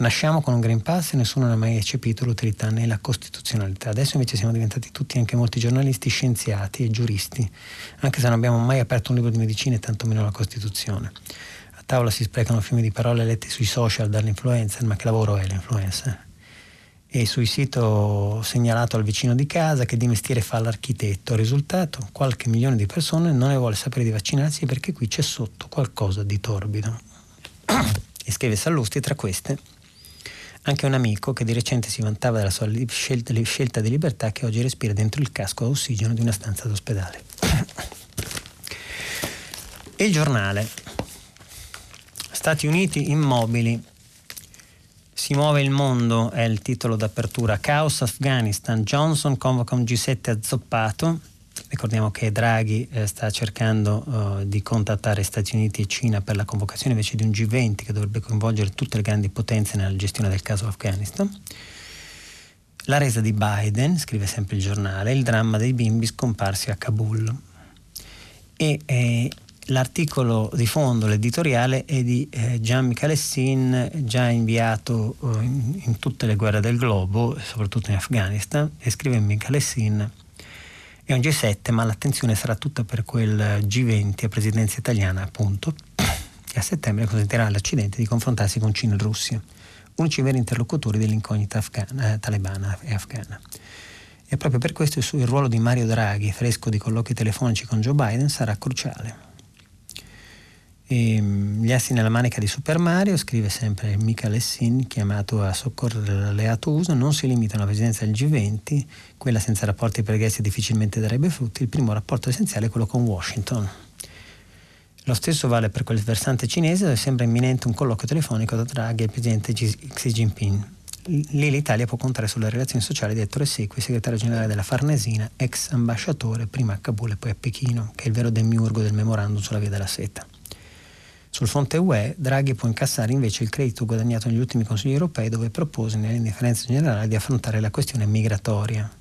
Nasciamo con un Green Pass e nessuno ne ha mai eccepito l'utilità né la costituzionalità. Adesso invece siamo diventati tutti, anche molti giornalisti, scienziati e giuristi, anche se non abbiamo mai aperto un libro di medicina e tantomeno la Costituzione. A tavola si sprecano fiumi di parole lette sui social dall'influencer, ma che lavoro è l'influencer? e suicidio segnalato al vicino di casa che di mestiere fa l'architetto. Risultato, qualche milione di persone non ne vuole sapere di vaccinarsi perché qui c'è sotto qualcosa di torbido. e scrive Sallusti tra queste anche un amico che di recente si vantava della sua scelta, scelta di libertà che oggi respira dentro il casco a ossigeno di una stanza d'ospedale. il giornale. Stati Uniti immobili si muove il mondo è il titolo d'apertura. Caos Afghanistan. Johnson convoca un G7 azzoppato. Ricordiamo che Draghi eh, sta cercando uh, di contattare Stati Uniti e Cina per la convocazione invece di un G20 che dovrebbe coinvolgere tutte le grandi potenze nella gestione del caso Afghanistan. La resa di Biden, scrive sempre il giornale, il dramma dei bimbi scomparsi a Kabul. E eh, L'articolo di fondo, l'editoriale, è di eh, Gian Michalessin, già inviato eh, in, in, tutte le guerre del globo, soprattutto in Afghanistan, e scrive Michalessin, è un G7, ma l'attenzione sarà tutta per quel G20 a presidenza italiana, appunto, che a settembre consentirà all'Occidente di confrontarsi con Cina e Russia, unici veri interlocutori dell'incognita afghana, eh, talebana e afghana. E proprio per questo il ruolo di Mario Draghi, fresco di colloqui telefonici con Joe Biden, sarà cruciale. E, ehm, gli assi nella manica di Super Mario, scrive sempre Michael Essin, chiamato a soccorrere l'alleato USA, non si limitano alla presidenza del G20, quella senza rapporti pregressi difficilmente darebbe frutti, il primo rapporto essenziale è quello con Washington. Lo stesso vale per quel versante cinese dove sembra imminente un colloquio telefonico tra Draghi e il presidente Xi Jinping. Lì l'Italia può contare sulle relazioni sociali di Ettore Secchi, segretario generale della Farnesina, ex ambasciatore prima a Kabul e poi a Pechino, che è il vero demiurgo del memorandum sulla via della seta. Sul fronte UE, Draghi può incassare invece il credito guadagnato negli ultimi consigli europei dove propose nell'indifferenza generale di affrontare la questione migratoria.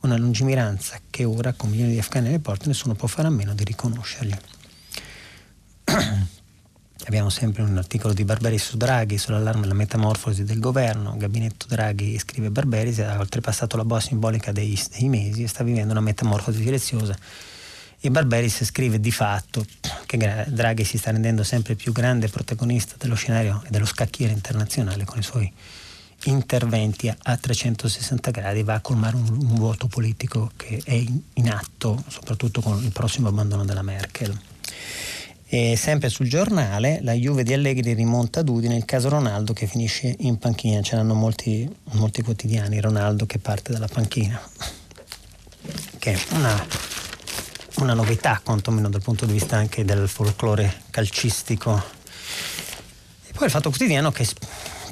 Una lungimiranza che ora, con milioni di afghani alle porte, nessuno può fare a meno di riconoscergli. Abbiamo sempre un articolo di Barberi su Draghi sull'allarme alla metamorfosi del governo. Gabinetto Draghi, scrive Barberi, ha oltrepassato la boa simbolica dei, dei mesi e sta vivendo una metamorfosi silenziosa e Barberis scrive di fatto che Draghi si sta rendendo sempre più grande protagonista dello scenario e dello scacchiere internazionale con i suoi interventi a 360 gradi va a colmare un, un vuoto politico che è in, in, atto soprattutto con il prossimo abbandono della Merkel. E sempre sul giornale la Juve di Allegri rimonta ad Udine il caso Ronaldo che finisce in panchina, ce l'hanno molti, molti quotidiani, Ronaldo che parte dalla panchina, che è una una novità, quantomeno dal punto di vista anche del folklore calcistico. E poi il fatto quotidiano che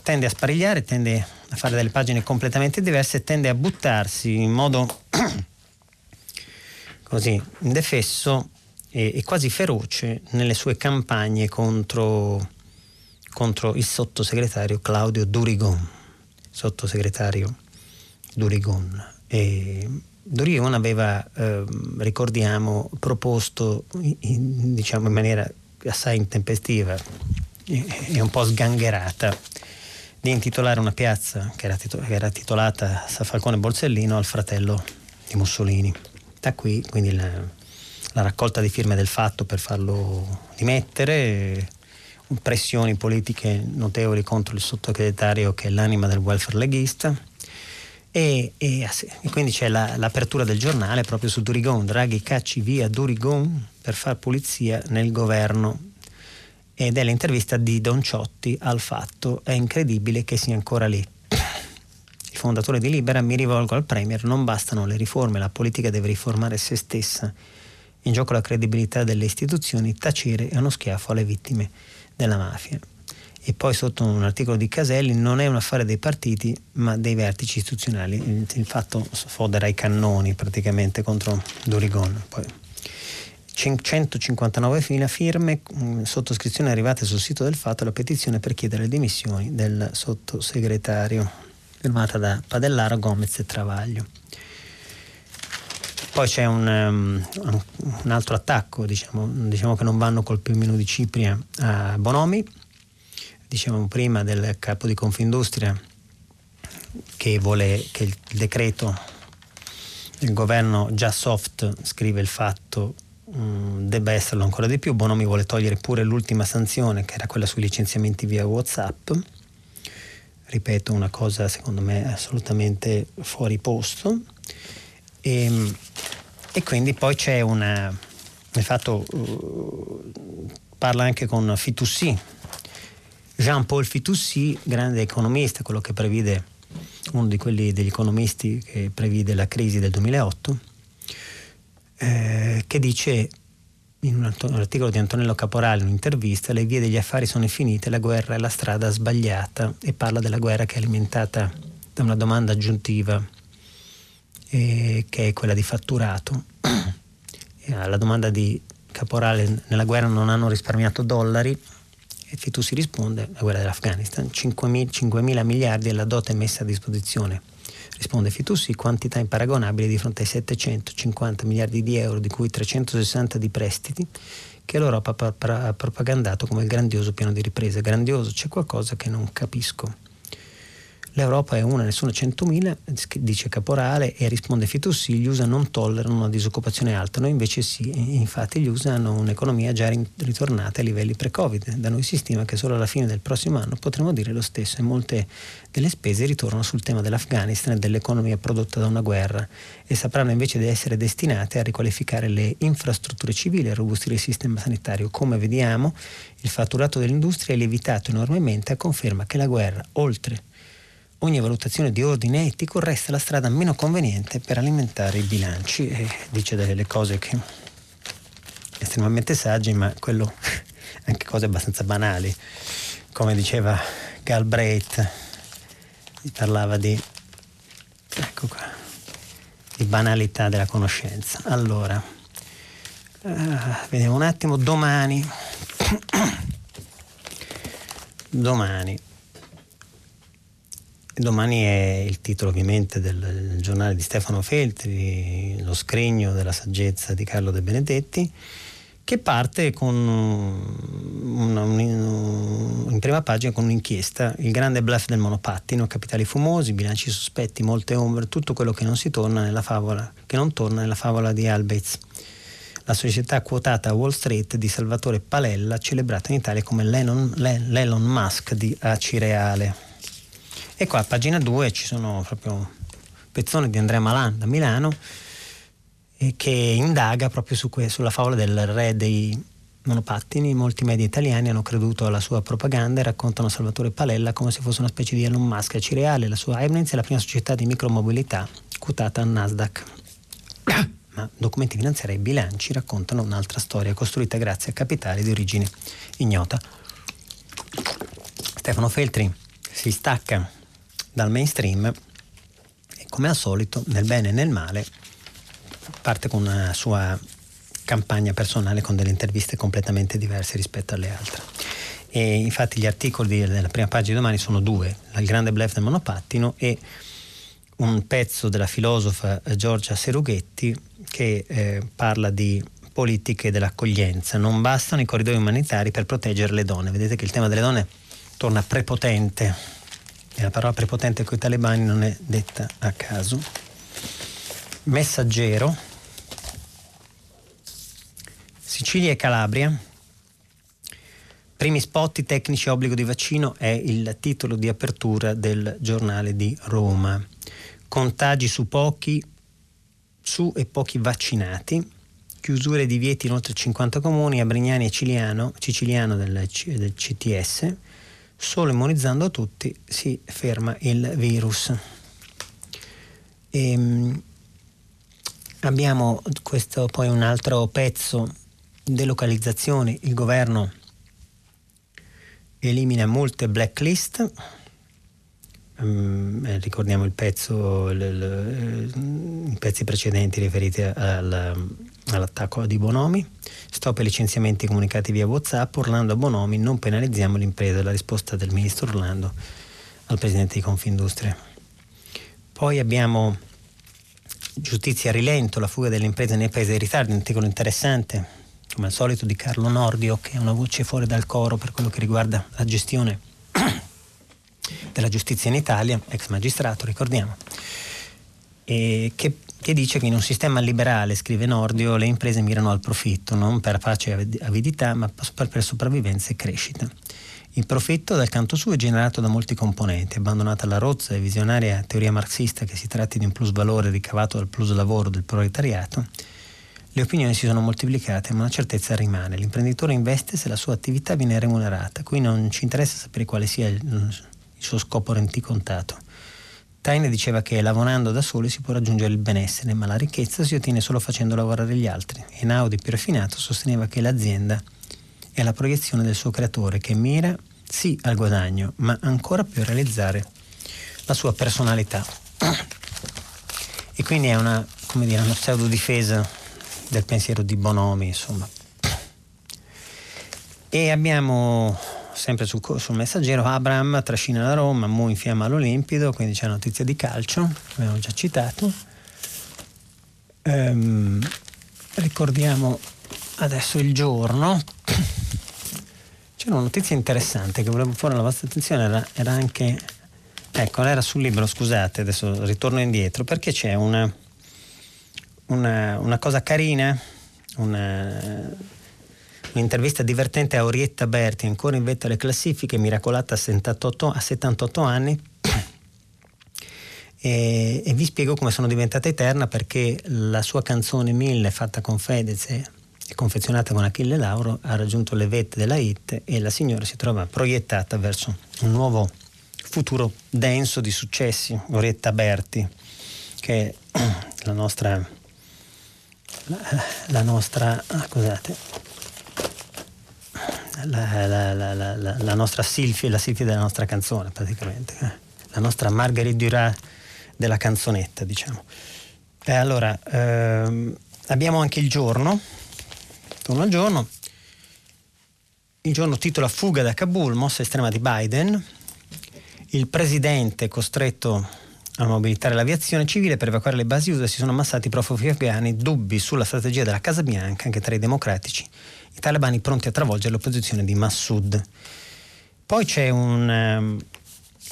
tende a sparigliare, tende a fare delle pagine completamente diverse, tende a buttarsi in modo così indefesso e, e quasi feroce nelle sue campagne contro, contro il sottosegretario Claudio Durigon, sottosegretario Durigon. E Dorion aveva, eh, ricordiamo, proposto in, diciamo, in maniera assai intempestiva e un po' sgangherata di intitolare una piazza che era, titol- che era titolata San Falcone Borsellino al fratello di Mussolini. Da qui quindi la, la raccolta di firme del fatto per farlo dimettere, pressioni politiche notevoli contro il sottosegretario che è l'anima del welfare leghista e, e, e quindi c'è la, l'apertura del giornale proprio su Durigon, Draghi cacci via Durigon per far pulizia nel governo ed è l'intervista di Don Ciotti al fatto, è incredibile che sia ancora lì. Il fondatore di Libera mi rivolgo al Premier, non bastano le riforme, la politica deve riformare se stessa. In gioco la credibilità delle istituzioni, tacere è uno schiaffo alle vittime della mafia e poi sotto un articolo di Caselli non è un affare dei partiti ma dei vertici istituzionali. Il, fatto sfodera i cannoni praticamente contro Durigon. Poi 159 firme, mm, sottoscrizioni arrivate sul sito del fatto la petizione per chiedere le dimissioni del sottosegretario, firmata da Padellaro, Gomez e Travaglio. Poi c'è un, um, un altro attacco, diciamo, diciamo, che non vanno col pulmino di Cipria a Bonomi, dicevamo prima del capo di Confindustria che vuole che il decreto del governo già soft scrive il fatto um, debba esserlo ancora di più Bonomi vuole togliere pure l'ultima sanzione che era quella sui licenziamenti via Whatsapp ripeto, una cosa secondo me assolutamente fuori posto. E, ehm, e quindi poi c'è una, nel fatto uh, parla anche con Fitoussi, Jean-Paul Fitoussi, grande economista, quello che prevede, uno degli economisti che previde la crisi del 2008, eh, che dice in un articolo di Antonello Caporale, in un'intervista, le vie degli affari sono infinite, la guerra è la strada sbagliata e parla della guerra che è alimentata da una domanda aggiuntiva eh, che è quella di fatturato. alla domanda di Caporale, nella guerra non hanno risparmiato dollari, e Fitu risponde, la guerra dell'Afghanistan, 5 mila miliardi è la dote messa a disposizione Risponde Fitussi, quantità imparagonabile di fronte ai 750 miliardi di euro, di cui 360 di prestiti, che l'Europa ha propagandato come il grandioso piano di ripresa. Grandioso, c'è qualcosa che non capisco. L'Europa è una, nessuna 100.000, dice Caporale, e risponde Fitussi, gli USA non tollerano una disoccupazione alta, noi invece sì, infatti gli USA hanno un'economia già ritornata ai livelli pre-Covid, da noi si stima che solo alla fine del prossimo anno potremo dire lo stesso e molte delle spese ritornano sul tema dell'Afghanistan e dell'economia prodotta da una guerra e sapranno invece di essere destinate a riqualificare le infrastrutture civili e a robustire il sistema sanitario. Come vediamo, il fatturato dell'industria è lievitato enormemente a conferma che la guerra, oltre ogni valutazione di ordine etico resta la strada meno conveniente per alimentare i bilanci e dice delle cose che estremamente sagge ma quello anche cose abbastanza banali. Come diceva Galbraith parlava di ecco qua di banalità della conoscenza. Allora uh, vediamo un attimo domani. Domani Domani è il titolo ovviamente del giornale di Stefano Feltri, Lo scrigno della saggezza di Carlo De Benedetti, che parte con una, un, in prima pagina con un'inchiesta, il grande bluff del monopattino, capitali fumosi, bilanci sospetti, molte ombre, tutto quello che non torna nella favola, che non torna nella favola di Albez. La società quotata a Wall Street di Salvatore Palella, celebrata in Italia come l'Elon, l'Elon Musk di Acireale. E qua a pagina 2 ci sono proprio pezzoni di Andrea Malan da Milano eh, che indaga proprio su que- sulla favola del re dei monopattini. Molti media italiani hanno creduto alla sua propaganda e raccontano Salvatore Palella come se fosse una specie di Elon Musk a Cireale. La sua Emnitz è la prima società di micromobilità quotata a Nasdaq. Ma documenti finanziari e bilanci raccontano un'altra storia costruita grazie a capitali di origine ignota. Stefano Feltri si stacca dal mainstream e come al solito, nel bene e nel male, parte con una sua campagna personale con delle interviste completamente diverse rispetto alle altre. E infatti gli articoli della prima pagina di domani sono due, il grande bluff del monopattino e un pezzo della filosofa Giorgia Serughetti che eh, parla di politiche dell'accoglienza. Non bastano i corridoi umanitari per proteggere le donne. Vedete che il tema delle donne torna prepotente e la parola prepotente con i talebani non è detta a caso. Messaggero, Sicilia e Calabria, primi spot tecnici obbligo di vaccino è il titolo di apertura del giornale di Roma. Contagi su pochi, su e pochi vaccinati, chiusure e divieti in oltre 50 comuni, a Brignani e Ciliano, Siciliano del, del CTS, solo immunizzando tutti si ferma il virus. E, ehm, abbiamo questo poi un altro pezzo, delocalizzazione, il governo elimina molte blacklist, um, ricordiamo il pezzo, l, i pezzi precedenti riferiti al, all'attacco di Bonomi, stop ai licenziamenti comunicati via Whatsapp, Orlando a Bonomi, non penalizziamo l'impresa, la risposta del ministro Orlando al presidente di Confindustria. Poi abbiamo giustizia a rilento, la fuga delle imprese nei paesi di ritardo, un articolo interessante, come al solito di Carlo Nordio, che è una voce fuori dal coro per quello che riguarda la gestione della giustizia in Italia, ex magistrato, ricordiamo, e che che dice che in un sistema liberale, scrive Nordio, le imprese mirano al profitto, non per pace e avidità, ma per sopravvivenza e crescita. Il profitto dal canto suo è generato da molti componenti, abbandonata la rozza e visionaria teoria marxista che si tratti di un plus valore ricavato dal plus lavoro del proletariato, le opinioni si sono moltiplicate, ma una certezza rimane. L'imprenditore investe se la sua attività viene remunerata. Qui non ci interessa sapere quale sia il, il suo scopo rendicontato. Taine diceva che lavorando da soli si può raggiungere il benessere, ma la ricchezza si ottiene solo facendo lavorare gli altri. E Naudi, più raffinato, sosteneva che l'azienda è la proiezione del suo creatore che mira sì al guadagno, ma ancora più a realizzare la sua personalità. E quindi è una, come dire, una pseudo difesa del pensiero di Bonomi, insomma. E abbiamo sempre sul, sul messaggero Abram trascina la Roma, Mu infiamma l'Olimpido, quindi c'è notizia di calcio, abbiamo già citato. Ehm, ricordiamo adesso il giorno. C'era una notizia interessante che volevo porre alla vostra attenzione, era, era anche, ecco, era sul libro, scusate, adesso ritorno indietro, perché c'è una, una, una cosa carina, una, un'intervista divertente a Orietta Berti, ancora in vetta alle classifiche, miracolata a 78, a 78 anni. E, e, vi spiego come sono diventata eterna perché la sua canzone Mille fatta con Fedez e confezionata con Achille Lauro, ha raggiunto le vette della hit e la signora si trova proiettata verso un nuovo futuro denso di successi. Orietta Berti, che è la nostra, la, la nostra, ah, scusate, la, la, la, la, nostra Silfie, la Silfie della nostra canzone praticamente, eh. la nostra Marguerite Duras della canzonetta, diciamo. E allora, ehm, abbiamo anche il giorno, attorno al giorno. Il giorno titola Fuga da Kabul, mossa estrema di Biden. Il presidente costretto a mobilitare l'aviazione civile per evacuare le basi USA si sono ammassati i profughi afghani, dubbi sulla strategia della Casa Bianca anche tra i democratici, i talebani pronti a travolgere l'opposizione di Massoud. Poi c'è un, um,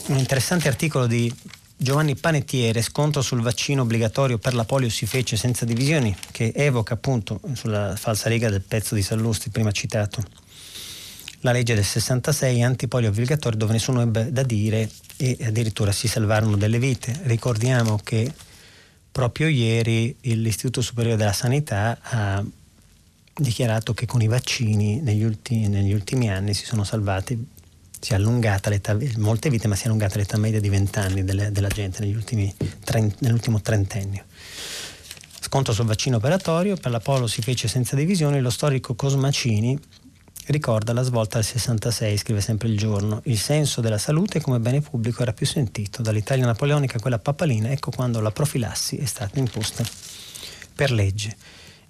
un interessante articolo di Giovanni Panettiere, scontro sul vaccino obbligatorio per la polio si fece senza divisioni, che evoca appunto sulla falsa riga del pezzo di Sallusti prima citato la legge del 66 antipolio obbligatorio dove nessuno ebbe da dire e addirittura si salvarono delle vite. Ricordiamo che proprio ieri l'Istituto Superiore della Sanità ha dichiarato che con i vaccini negli ultimi, negli ultimi anni si sono salvati si è allungata l'età, molte vite, ma si è allungata l'età media di 20 anni delle, della gente ultimi, nell'ultimo trentennio. Sconto sul vaccino operatorio, per l'Apollo si fece senza divisioni, lo storico Cosmacini ricorda la svolta del 66, scrive sempre il giorno, il senso della salute come bene pubblico era più sentito, dall'Italia napoleonica a quella papalina, ecco quando la profilassi è stata imposta per legge.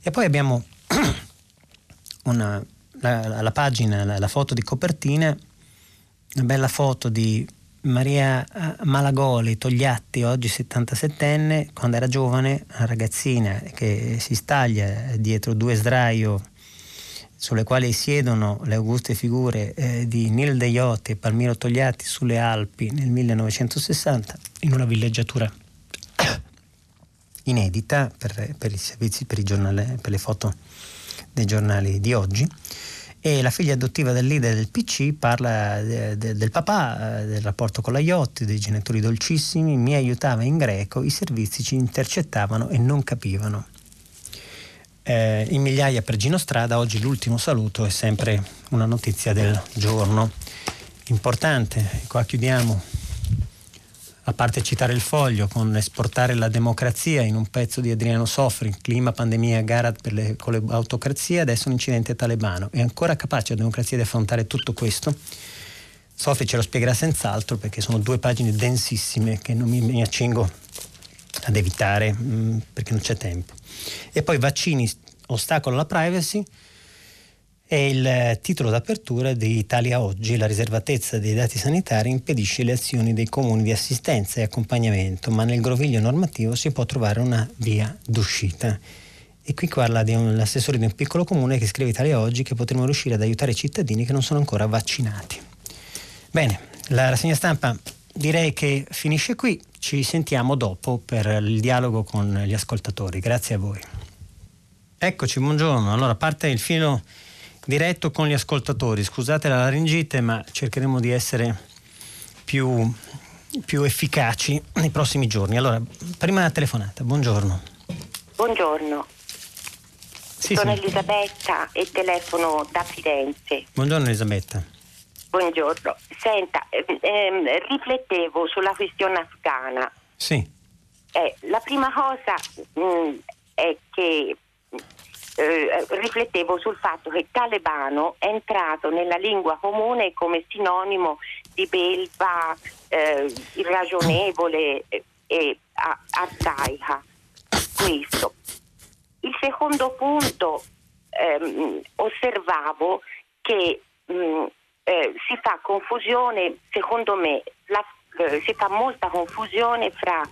E poi abbiamo una, la, la, pagina, la, la foto di copertina una bella foto di Maria eh, Malagoli Togliatti, oggi 77enne, quando era giovane, una ragazzina che si staglia dietro due sdraio sulle quali siedono le auguste figure eh, di Nilde Iotti e Palmiro Togliatti sulle Alpi nel 1960 in una villeggiatura inedita per, per i servizi, per, i giornali, per le foto dei giornali di oggi e la figlia adottiva del leader del PC parla de, de, del papà, eh, del rapporto con la Iotti, dei genitori dolcissimi, mi aiutava in greco, i servizi ci intercettavano e non capivano. Eh, in migliaia per Gino Strada, oggi l'ultimo saluto è sempre una notizia del giorno importante. Qua chiudiamo a parte citare il foglio con esportare la democrazia in un pezzo di Adriano Sofri, clima, pandemia, gara le, con le autocrazie, adesso un incidente talebano. È ancora capace la democrazia di affrontare tutto questo? Sofri ce lo spiegherà senz'altro perché sono due pagine densissime che non mi, mi accingo ad evitare mh, mm, perché non c'è tempo. E poi vaccini, ostacolo alla privacy, è il titolo d'apertura di Italia Oggi. La riservatezza dei dati sanitari impedisce le azioni dei comuni di assistenza e accompagnamento, ma nel groviglio normativo si può trovare una via d'uscita. E qui parla di un, l'assessore di un piccolo comune che scrive Italia Oggi che potremmo riuscire ad aiutare i cittadini che non sono ancora vaccinati. Bene, la rassegna stampa direi che finisce qui, ci sentiamo dopo per il dialogo con gli ascoltatori. Grazie a voi. Eccoci, buongiorno. Allora, parte il filo diretto con gli ascoltatori. Scusate la laringite, ma cercheremo di essere più, più efficaci nei prossimi giorni. Allora, prima telefonata, buongiorno. Buongiorno. Sì, Sono sì. Elisabetta e telefono da Firenze. Buongiorno Elisabetta. Buongiorno. Senta, ehm, ehm, riflettevo sulla questione afghana. Sì, Eh, la prima cosa mh, è che eh, riflettevo sul fatto che talebano è entrato nella lingua comune come sinonimo di belva, eh, irragionevole e arcaica. Questo. Il secondo punto, ehm, osservavo che mh, eh, si fa confusione, secondo me, la- eh, si fa molta confusione fra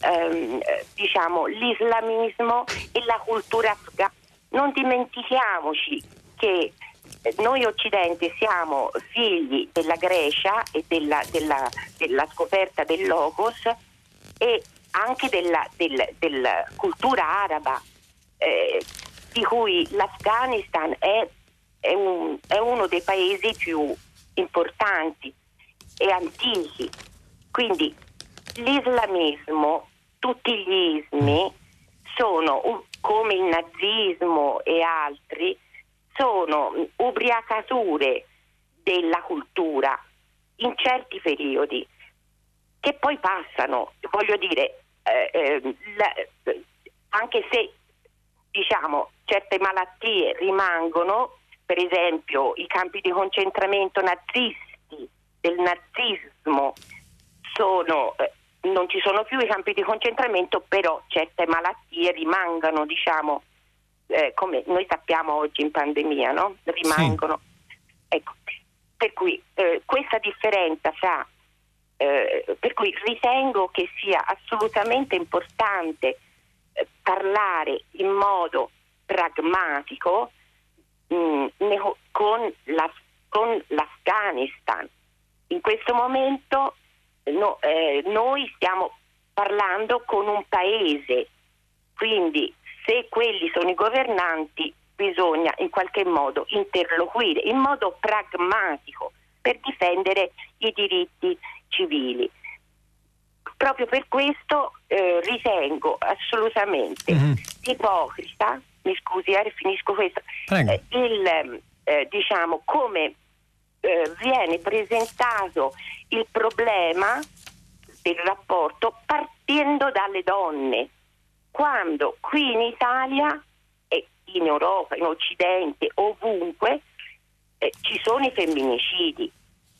ehm, eh, diciamo, l'islamismo e la cultura afghana. Non dimentichiamoci che eh, noi occidente siamo figli della Grecia e della, della- della scoperta del Logos e anche della, del- della cultura araba, eh, di cui l'Afghanistan è, è un- è uno dei paesi più importanti e antichi. Quindi l'islamismo, tutti gli ismi, sono come il nazismo e altri, sono mh, ubriacature della cultura in certi periodi che poi passano, voglio dire, eh, eh, anche se diciamo certe malattie rimangono, per esempio i campi di concentramento nazisti del nazismo sono, eh, non ci sono più i campi di concentramento, però certe malattie rimangono, diciamo, eh, come noi sappiamo oggi in pandemia, no? rimangono. Ecco, per cui eh, questa differenza fra eh, per cui ritengo che sia assolutamente importante eh, parlare in modo pragmatico mh, ne- con, la- con l'Afghanistan. In questo momento no- eh, noi stiamo parlando con un paese, quindi se quelli sono i governanti bisogna in qualche modo interloquire in modo pragmatico per difendere i diritti civili. Proprio per questo eh, ritengo assolutamente Mhm. ipocrita, mi scusi, eh, finisco questo, eh, il, eh, diciamo, come eh, viene presentato il problema del rapporto partendo dalle donne, quando qui in Italia e in Europa, in Occidente, ovunque, eh, ci sono i femminicidi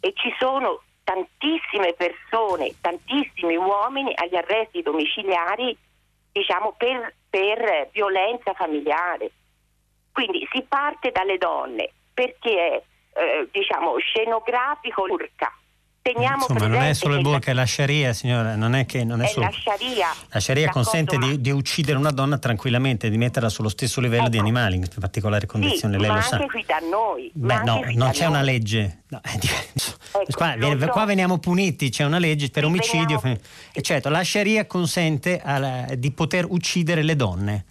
e ci sono tantissime persone, tantissimi uomini agli arresti domiciliari, diciamo, per, per violenza familiare. Quindi si parte dalle donne perché è eh, diciamo scenografico l'urca. Teniamo Insomma, non è solo il burka, è la sharia, signora, non è che non è è solo... la Sharia. La sharia consente ma- di, di uccidere una donna tranquillamente, di metterla sullo stesso livello di Ecco. animali in particolari condizioni, sì, lei ma lo sa. anche qui da noi. Beh, ma no, non c'è una noi. legge. No, è diverso. Ecco, qua, so. qua veniamo puniti, c'è una legge per Sì, omicidio. veniamo- certo, la Sharia consente alla- di poter uccidere le donne.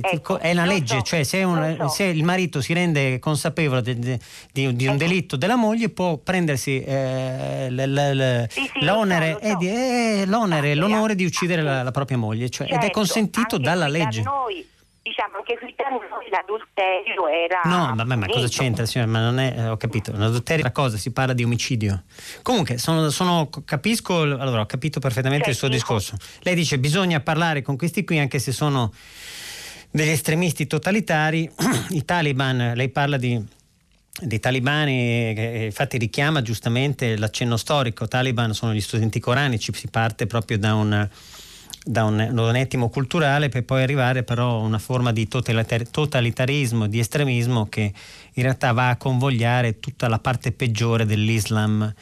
Ecco, è una legge, so, cioè se, un- so. se il marito si rende consapevole de- di, di un Ecco. delitto della moglie può prendersi eh, l- l- l- Sì, sì, lo l'onere, so, e di- l'onore eh, di uccidere la, la propria moglie, cioè, ed è Certo, consentito dalla legge. Da noi, diciamo anche qui da noi l'adulterio era. No, vabbè, ma cosa c'entra, signora? Ma non è, eh, ho capito, un adulterio è una cosa, si parla di omicidio. Comunque, sono, sono- capisco, allora, ho capito perfettamente Cioè, il suo discorso. Lei dice bisogna parlare con questi qui anche se sono degli estremisti totalitari. I taliban, lei parla di dei talibani, che infatti richiama giustamente l'accenno storico, taliban sono gli studenti coranici, si parte proprio da un, da un, un ettimo culturale per poi arrivare però a una forma di totalitar- totalitarismo, di estremismo che in realtà va a convogliare tutta la parte peggiore dell'Islam.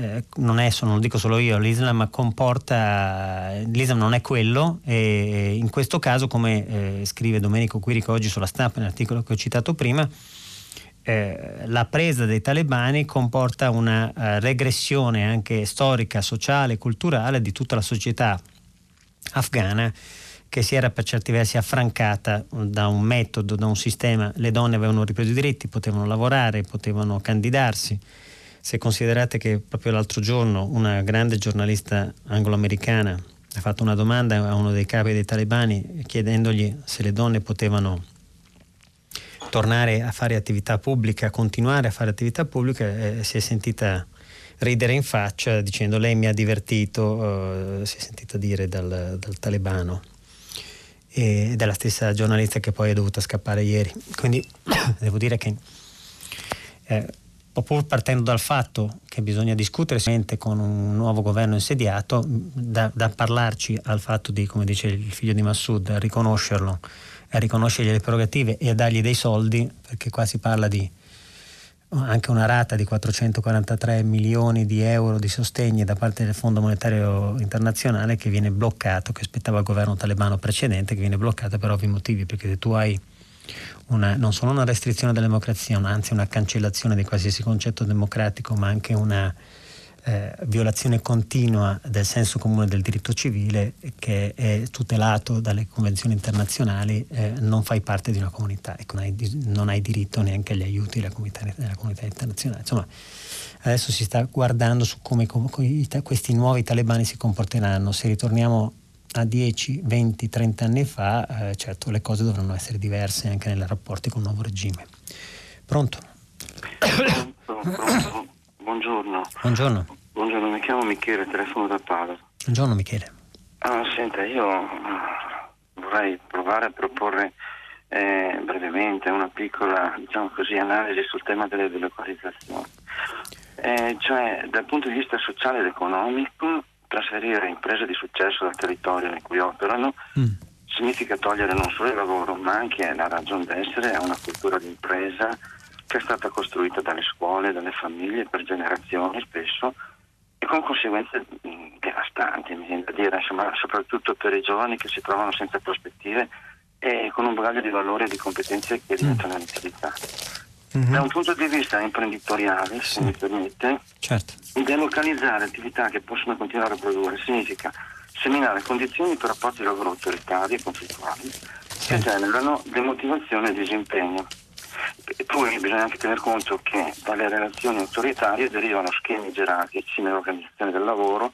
Eh, non, è, non lo dico solo io, l'Islam comporta, l'Islam non è quello e in questo caso, come eh, scrive Domenico Quirico oggi sulla stampa nell'articolo che ho citato prima, eh, la presa dei talebani comporta una eh, regressione anche storica, sociale, culturale di tutta la società afghana che si era per certi versi affrancata da un metodo, da un sistema. Le donne avevano ripreso i diritti, potevano lavorare, potevano candidarsi. Se considerate che proprio l'altro giorno una grande giornalista anglo-americana ha fatto una domanda a uno dei capi dei talebani chiedendogli se le donne potevano tornare a fare attività pubblica, continuare a fare attività pubblica, eh, si è sentita ridere in faccia dicendo lei mi ha divertito, eh, si è sentita dire dal, dal talebano ed è la stessa giornalista che poi è dovuta scappare ieri. Quindi devo dire che eh, pur partendo dal fatto che bisogna discutere con un nuovo governo insediato, da, da, parlarci al fatto di, come dice il figlio di Massoud, riconoscerlo, riconoscergli le prerogative e dargli dei soldi, perché qua si parla di anche una rata di 443 milioni di euro di sostegni da parte del Fondo Monetario Internazionale che viene bloccato, che aspettava il governo talebano precedente, che viene bloccato per ovvi motivi, perché se tu hai una, non solo una restrizione della democrazia, ma anzi una cancellazione di qualsiasi concetto democratico, ma anche una eh, violazione continua del senso comune del diritto civile che è tutelato dalle convenzioni internazionali, eh, non fai parte di una comunità e non hai, non hai diritto neanche agli aiuti della comunità, della comunità internazionale. Insomma, adesso si sta guardando su come, come questi nuovi talebani si comporteranno. Se ritorniamo a 10, 20, 30 anni fa, eh, certo le cose dovranno essere diverse anche nei rapporti con il nuovo regime. Pronto? Buongiorno. Buongiorno. Buongiorno, mi chiamo Michele, telefono da Padova. Buongiorno Michele. Ah, senta, io vorrei provare a proporre eh, brevemente una piccola, diciamo così, analisi sul tema delle delocalizzazioni. Eh, cioè, dal punto di vista sociale ed economico, trasferire imprese di successo dal territorio in cui operano mm. significa togliere non solo il lavoro, ma anche la ragione d'essere a una cultura di impresa che è stata costruita dalle scuole, dalle famiglie per generazioni spesso e con conseguenze mm, devastanti, mi viene da dire, insomma, soprattutto per i giovani che si trovano senza prospettive e con un bagaglio di valori e di competenze che diventano mm. inizializzati. Mm-hmm. Da un punto di vista imprenditoriale, se mi permette, certo. delocalizzare attività che possono continuare a produrre significa seminare condizioni per rapporti di lavoro autoritari e conflittuali sì. che generano demotivazione e disimpegno. E poi bisogna anche tener conto che dalle relazioni autoritarie derivano schemi gerarchici nell'organizzazione del lavoro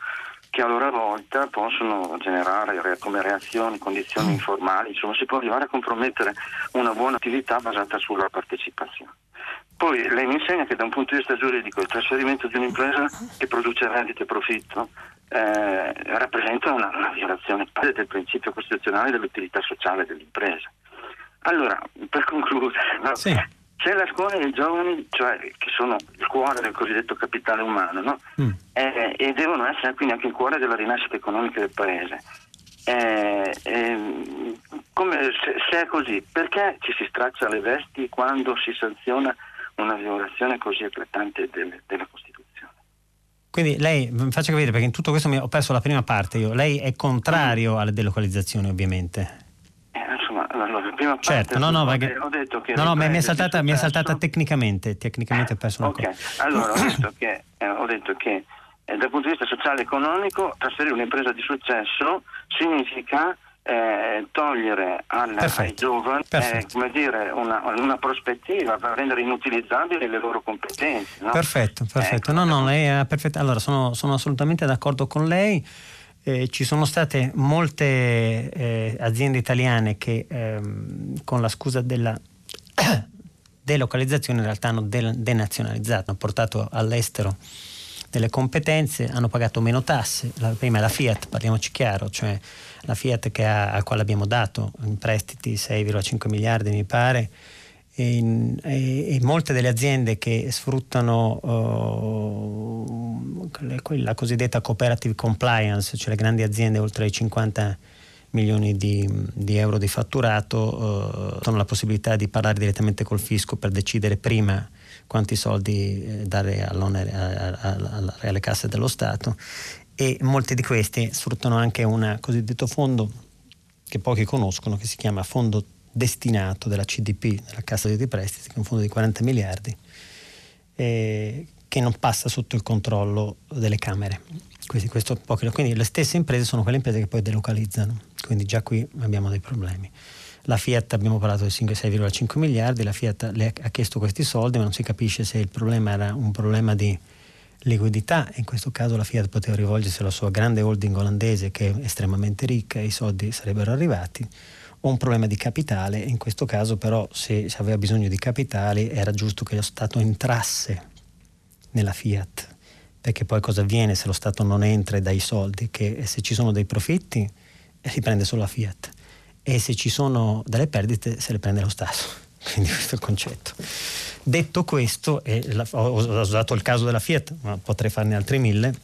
che a loro volta possono generare come reazioni condizioni mm. informali, insomma si può arrivare a compromettere una buona attività basata sulla partecipazione. Poi lei mi insegna che da un punto di vista giuridico il trasferimento di un'impresa che produce rendite e profitto eh, rappresenta una, una violazione del principio costituzionale dell'utilità sociale dell'impresa. Allora, per concludere, no? sì. c'è la scuola dei giovani, cioè che sono il cuore del cosiddetto capitale umano, no? mm. eh, e devono essere quindi anche il cuore della rinascita economica del paese. Eh, eh, come, se, se, è così, perché ci si straccia le vesti quando si sanziona una violazione così eclatante del, della Costituzione. Quindi lei, mi faccia capire perché in tutto questo mi ho perso la prima parte io, lei è contrario alle delocalizzazioni ovviamente? Eh, insomma, allora, la prima parte certo, no, no, perché, ho detto che... No, no, mi è saltata, mi è saltata tecnicamente, tecnicamente ho perso una okay. cosa. Allora, ho detto che, eh, ho detto che eh, dal punto di vista sociale e economico trasferire un'impresa di successo significa eh, togliere alla, ai giovani eh, dire, una, una, prospettiva per rendere inutilizzabili le loro competenze. No? Perfetto, perfetto. Ecco. No, no, lei è perfetta. Allora, sono, sono, assolutamente d'accordo con lei. Eh, ci sono state molte eh, aziende italiane che ehm, con la scusa della delocalizzazione in realtà hanno denazionalizzato, hanno portato all'estero delle competenze, hanno pagato meno tasse. La prima è la Fiat, parliamoci chiaro, cioè la Fiat che ha, a quale abbiamo dato in prestiti 6,5 miliardi mi pare e, e, e molte delle aziende che sfruttano uh, la cosiddetta cooperative compliance, cioè le grandi aziende oltre ai 50 milioni di, di euro di fatturato, uh, hanno la possibilità di parlare direttamente col fisco per decidere prima quanti soldi eh, dare alle casse dello Stato e molti di questi sfruttano anche un cosiddetto fondo che pochi conoscono che si chiama fondo destinato della CDP, della Cassa dei Prestiti, che è un fondo di 40 miliardi eh, che non passa sotto il controllo delle Camere. Quindi, questo, quindi le stesse imprese sono quelle imprese che poi delocalizzano, quindi già qui abbiamo dei problemi. La Fiat abbiamo parlato di 6,5 miliardi, la Fiat le ha chiesto questi soldi, ma non si capisce se il problema era un problema di liquidità, in questo caso la Fiat poteva rivolgersi alla sua grande holding olandese che è estremamente ricca e i soldi sarebbero arrivati, o un problema di capitale, in questo caso però se, se aveva bisogno di capitali era giusto che lo Stato entrasse nella Fiat, perché poi cosa avviene se lo Stato non entra e dà i soldi? Che se ci sono dei profitti si prende solo la Fiat e se ci sono delle perdite se le prende lo Stato. Quindi questo è il concetto. Detto questo, la, ho usato il caso della Fiat, ma potrei farne altri mille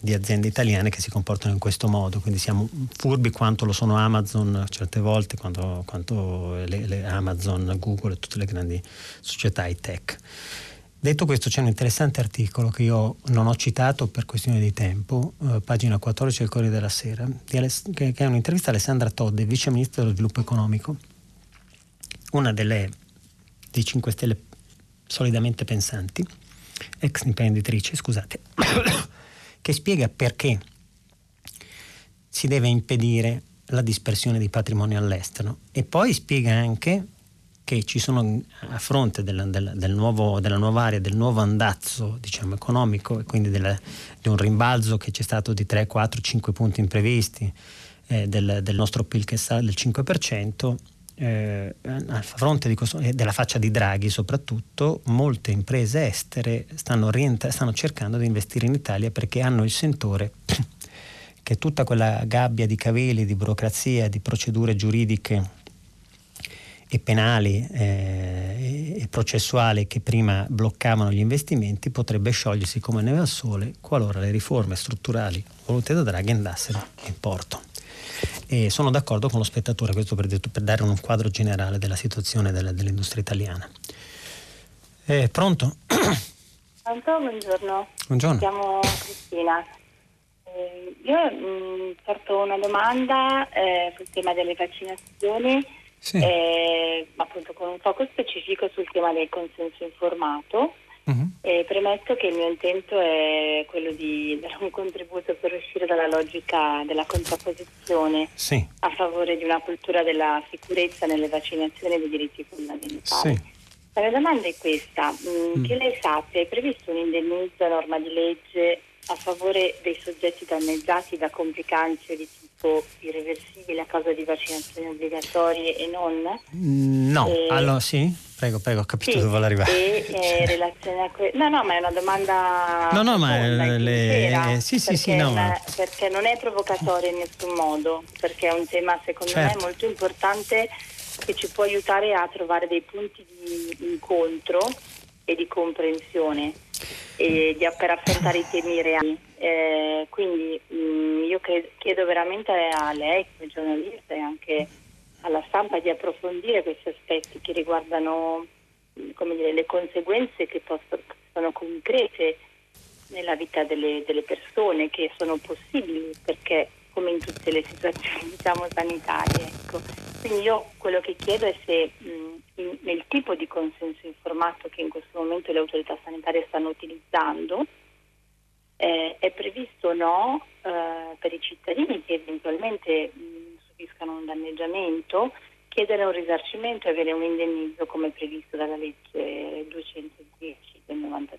di aziende italiane che si comportano in questo modo, quindi siamo furbi quanto lo sono Amazon certe volte, quanto, quanto le, le Amazon, Google e tutte le grandi società high tech. Detto questo c'è un interessante articolo che io non ho citato per questione di tempo, eh, pagina 14 del Corriere della Sera, Aless- che, che, è un'intervista a Alessandra Todde, vice ministro dello sviluppo economico, una delle dei 5 Stelle solidamente pensanti, ex imprenditrice, scusate, che spiega perché si deve impedire la dispersione di patrimonio all'estero. E poi spiega anche che ci sono a fronte della, della, del nuovo, della nuova area, del nuovo andazzo diciamo, economico e quindi della, di un rimbalzo che c'è stato di 3, 4, 5 punti imprevisti eh, del, del nostro PIL che sale del 5%, eh, a fronte questo, della faccia di Draghi soprattutto, molte imprese estere stanno, rientra- stanno cercando di investire in Italia perché hanno il sentore che tutta quella gabbia di caveli, di burocrazia, di procedure giuridiche e penali eh, e processuali che prima bloccavano gli investimenti potrebbe sciogliersi come neve al sole qualora le riforme strutturali volute da Draghi andassero in porto. E sono d'accordo con lo spettatore, questo per, per dare un quadro generale della situazione della, dell'industria italiana. Eh, pronto? Pronto, buongiorno. Buongiorno. Chiamo Cristina. Eh, io mh, mm, porto una domanda eh, sul tema delle vaccinazioni, sì. eh, appunto con un foco specifico sul tema del consenso informato. Uh-huh. E premetto che il mio intento è quello di dare un contributo per uscire dalla logica della contrapposizione sì. a favore di una cultura della sicurezza nelle vaccinazioni e dei diritti fondamentali. Sì. La mia domanda è questa, mm. che lei sappia, è previsto un indennizzo a norma di legge a favore dei soggetti danneggiati da complicanze di tipo irreversibile a causa di vaccinazioni obbligatorie e non? No, e... allora sì, prego, prego, ho capito sì, dove vuole arrivare. E eh, relazione a que- no, no, ma è una domanda. No, no, ma le... eh, sì, sì, sì, no, ma... perché non è provocatoria in nessun modo, perché è un tema secondo certo. me molto importante che ci può aiutare a trovare dei punti di incontro e di comprensione e per affrontare i temi reali. Eh, quindi mh, mm, io chiedo veramente a lei come giornalista e anche alla stampa di approfondire questi aspetti che riguardano mm, dire, le conseguenze che possono, sono concrete nella vita delle, delle, persone, che sono possibili perché come in tutte le situazioni diciamo, sanitarie. Ecco. Quindi io quello che chiedo è se mh, mm, nel tipo di consenso informato che in questo momento le autorità sanitarie stanno utilizzando eh, è previsto o no eh, per i cittadini che eventualmente mh, subiscano un danneggiamento chiedere un risarcimento e avere un indennizzo come previsto dalla legge 210 del 92.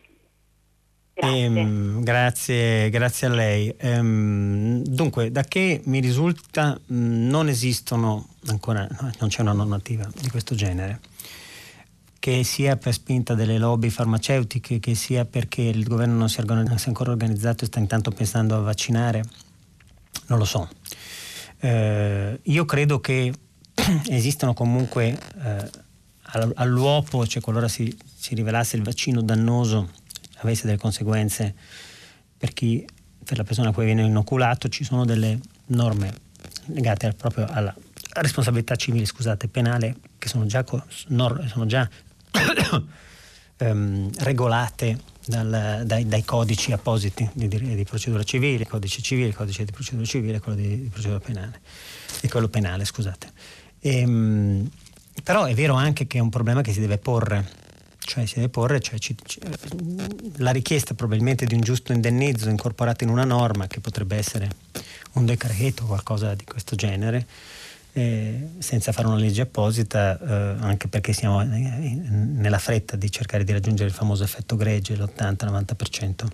Grazie. Ehm, grazie, grazie, a lei. Ehm, dunque, da che mi risulta non esistono ancora, non c'è una normativa di questo genere, che sia per spinta delle lobby farmaceutiche, che sia perché il governo non si, è ancora organizzato e sta intanto pensando a vaccinare, non lo so. Eh, io credo che esistano comunque eh, all'uopo, cioè qualora si, si rivelasse il vaccino dannoso avesse delle conseguenze per chi, per la persona a cui viene inoculato, ci sono delle norme legate proprio alla responsabilità civile, scusate, penale, che sono già, sono già um, regolate dal, dai, dai, codici appositi di, di, procedura civile, codice civile, codice di procedura civile, quello di, di procedura penale, e quello penale, scusate. E, um, però è vero anche che è un problema che si deve porre cioè si deve porre cioè, ci, ci, la richiesta probabilmente di un giusto indennizzo incorporato in una norma che potrebbe essere un decreto o qualcosa di questo genere eh, senza fare una legge apposita eh, anche perché siamo nella fretta di cercare di raggiungere il famoso effetto gregge l'80-90%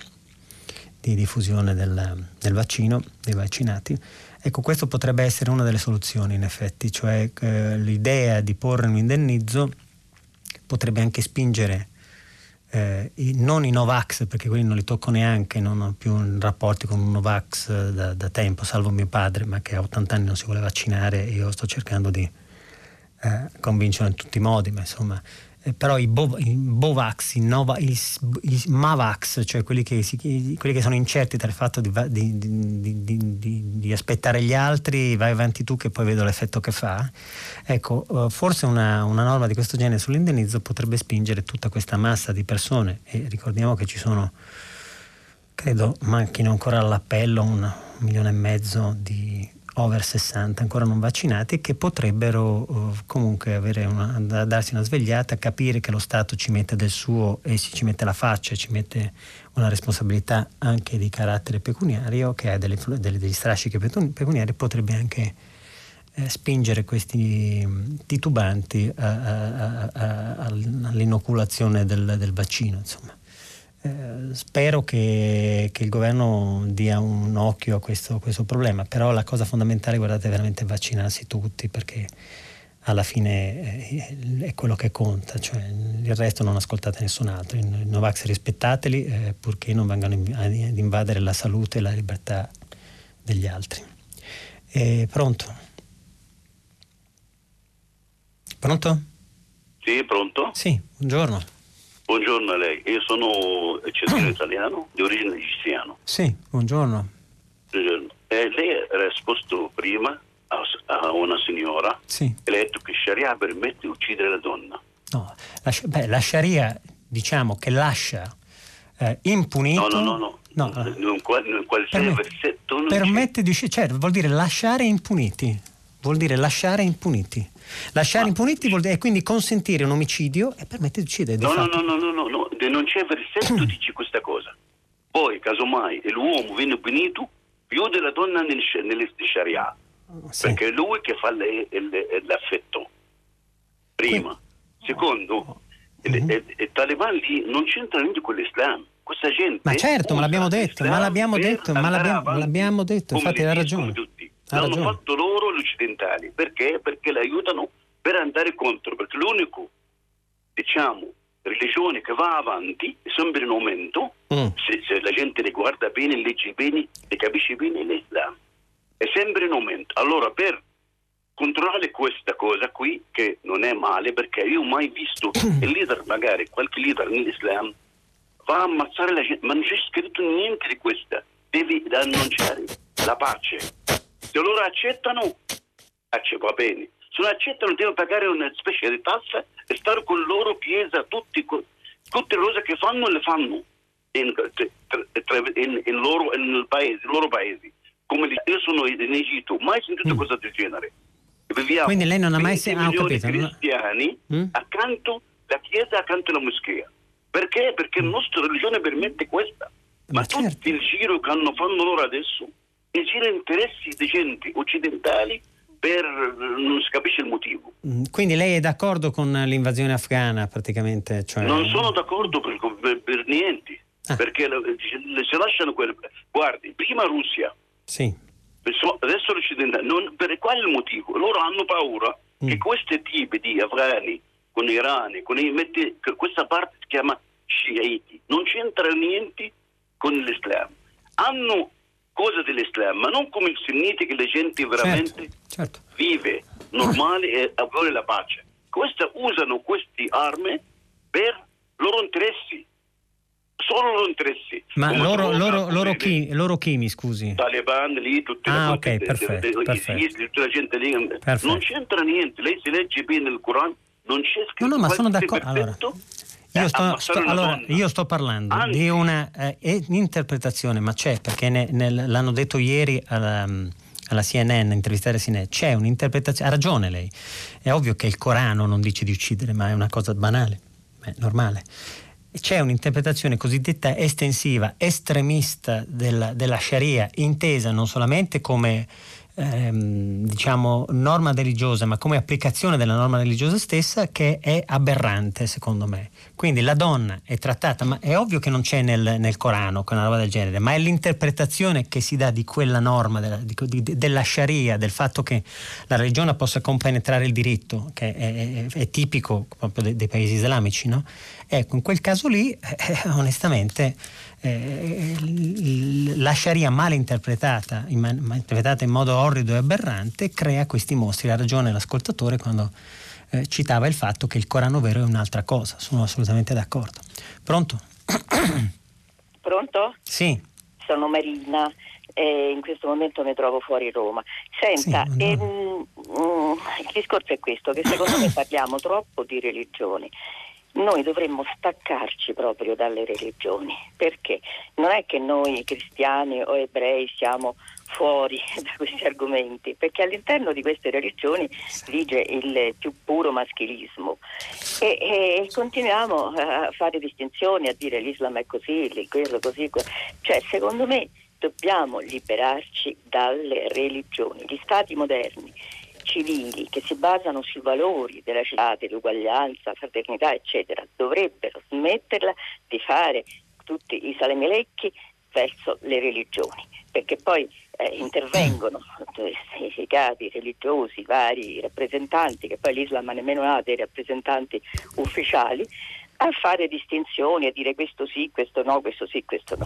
di diffusione del, del vaccino dei vaccinati. Ecco questo potrebbe essere una delle soluzioni in effetti cioè eh, l'idea di porre un indennizzo potrebbe anche spingere eh, non i Novax, perché quelli non li tocco neanche, non ho più rapporti con un Novax eh, da, da, tempo, salvo mio padre, ma che a 80 anni non si vuole vaccinare e io sto cercando di eh, convincerlo in tutti i modi, ma insomma eh, però i, Bo, i Bovax, i, Nova, i, i, Mavax, cioè quelli che, si, quelli che, sono incerti dal fatto di, di, di, di, aspettare gli altri, vai avanti tu che poi vedo l'effetto che fa. Ecco, uh, forse una, una, norma di questo genere sull'indennizzo potrebbe spingere tutta questa massa di persone e ricordiamo che ci sono, credo manchino ancora all'appello un milione e mezzo di over 60 ancora non vaccinati che potrebbero uh, comunque una, darsi una svegliata, capire che lo Stato ci mette del suo e ci mette la faccia, ci mette una responsabilità anche di carattere pecuniario che ha delle, delle, degli strascichi pecuniari, potrebbe anche eh, spingere questi titubanti a, a, a, all'inoculazione del, del vaccino. Insomma. Eh, spero che, che, il governo dia un occhio a questo, questo, problema, però la cosa fondamentale guardate, è veramente vaccinarsi tutti perché alla fine eh, è quello che conta, cioè il resto non ascoltate nessun altro, i Novax rispettateli eh, purché non vengano ad invadere la salute e la libertà degli altri. E pronto? Pronto? Sì, pronto? Sì, buongiorno. Buongiorno a lei, io sono cittadino italiano di origine egiziano. Sì, buongiorno. buongiorno. Eh, lei ha risposto prima a, a una signora sì. e le ha detto che Sharia permette di uccidere la donna. No, la, beh, la Sharia diciamo che lascia eh, impunito... No, no, no. no. no. In, qual, in qualsiasi permette, versetto non permette di uscire, certo, vuol dire lasciare impuniti. Vuol dire lasciare impuniti. Lasciare impuniti vuol dire quindi consentire un omicidio e permette di uccidere. No, no, no, no, no, no, no, non c'è versetto dice questa cosa. Poi, casomai, l'uomo viene punito più della donna nel, nelle Sharia, sì. perché è lui che fa le, le, l'affetto. Prima. Secondo, mm-hmm. il, il, Taliban lì non c'entra niente con l'Islam. Questa gente. Ma certo, ma l'abbiamo detto, ma l'abbiamo detto, ma l'abbiamo, l'abbiamo detto, infatti ha ragione. Tutti. L'hanno fatto loro gli occidentali. Perché? Perché le aiutano per andare contro, perché l'unico, diciamo, religione che va avanti è sempre in aumento, mm. se, se, la gente le guarda bene, legge bene, le capisce bene, l'Islam. È sempre in aumento. Allora, per controllare questa cosa qui, che non è male, perché io ho mai visto il leader, magari qualche leader nell'Islam, va a ammazzare la gente, ma non c'è scritto niente di questo. Devi annunciare la pace se loro accettano, va bene. Se non accettano devono pagare una specie di tassa e stare con la loro chiesa, tutti, tutte le cose che fanno le fanno in, in, in loro, in paese, loro paesi. Come io sono in Egitto, mai sentito mm. cosa del genere. Viviamo Quindi lei non ha mai sentito ah, cristiani mm? accanto alla chiesa, accanto alla moschea. Perché? Perché la nostra religione permette questa. Ma, Ma certo. tutti il giro che hanno fanno loro adesso e c'erano interessi di gente occidentali per non si capisce il motivo. Mm, quindi lei è d'accordo con l'invasione afghana praticamente? Cioè... Non sono d'accordo per, per, per niente, ah. perché se lasciano quel... Guardi, prima Russia, sì. adesso l'occidentale, non, per quale motivo? Loro hanno paura mm. che questi tipi di afghani, con irani, con i, mette, questa parte si chiama sciiti, non c'entra niente con l'Islam. Hanno cosa dell'Islam, ma non come il sunniti che la gente veramente certo, certo. vive normale e vuole la pace. Questa, usano queste armi per loro interessi. Solo loro interessi. Ma loro, loro, loro, chi, loro, chi, mi scusi? Taliban lì, tutte ah, okay, perfetto, de, perfetto. tutta la gente lì. Perfetto. Non c'entra niente. Lei si legge bene il Corano, non c'è scritto. No, no, ma sono d'accordo. Allora. Io sto, sto, allora, io sto parlando Anzi. di una eh, interpretazione, ma c'è, perché ne, ne, l'hanno detto ieri alla, alla CNN, intervistare CNN, c'è un'interpretazione, ha ragione lei, è ovvio che il Corano non dice di uccidere, ma è una cosa banale. è normale. C'è un'interpretazione cosiddetta estensiva, estremista della, della Sharia, intesa non solamente come ehm, diciamo, norma religiosa, ma come applicazione della norma religiosa stessa che è aberrante secondo me. Quindi la donna è trattata, ma è ovvio che non c'è nel, nel Corano una roba del genere, ma è l'interpretazione che si dà di quella norma, della, di, della Sharia, del fatto che la religione possa compenetrare il diritto, che è, è, è tipico proprio dei, dei paesi islamici, no? Ecco, in quel caso lì, eh, eh onestamente, eh, la Sharia mal interpretata, in, interpretata in modo orrido e aberrante, crea questi mostri. Ha ragione l'ascoltatore quando eh, citava il fatto che il Corano vero è un'altra cosa. Sono assolutamente d'accordo. Pronto? Pronto? Sì. Sono Marina. e in questo momento mi trovo fuori Roma. Senta, sì, ehm, mm, il discorso è questo, che secondo me parliamo troppo di religioni noi dovremmo staccarci proprio dalle religioni, perché non è che noi cristiani o ebrei siamo fuori da questi argomenti, perché all'interno di queste religioni vige il più puro maschilismo e, e continuiamo a fare distinzioni, a dire l'Islam è così, quello così, quello. cioè secondo me dobbiamo liberarci dalle religioni, gli stati moderni civili che si basano sui valori della città, dell'uguaglianza, fraternità, eccetera, dovrebbero smetterla di fare tutti i salemilecchi verso le religioni, perché poi eh, intervengono i capi religiosi, i vari rappresentanti, che poi l'Islam nemmeno ha dei rappresentanti ufficiali, a fare distinzioni, a dire questo sì, questo no, questo sì, questo no.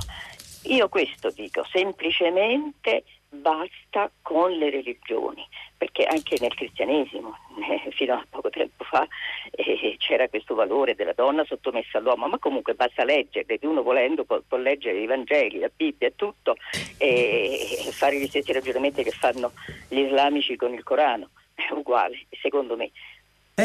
Io questo dico, semplicemente basta con le religioni, perché anche nel cristianesimo, eh, fino a poco tempo fa, eh, c'era questo valore della donna sottomessa all'uomo, ma comunque basta leggere, uno volendo può, può leggere i Vangeli, la Bibbia e tutto, e, e fare gli stessi ragionamenti che fanno gli islamici con il Corano, è uguale, secondo me.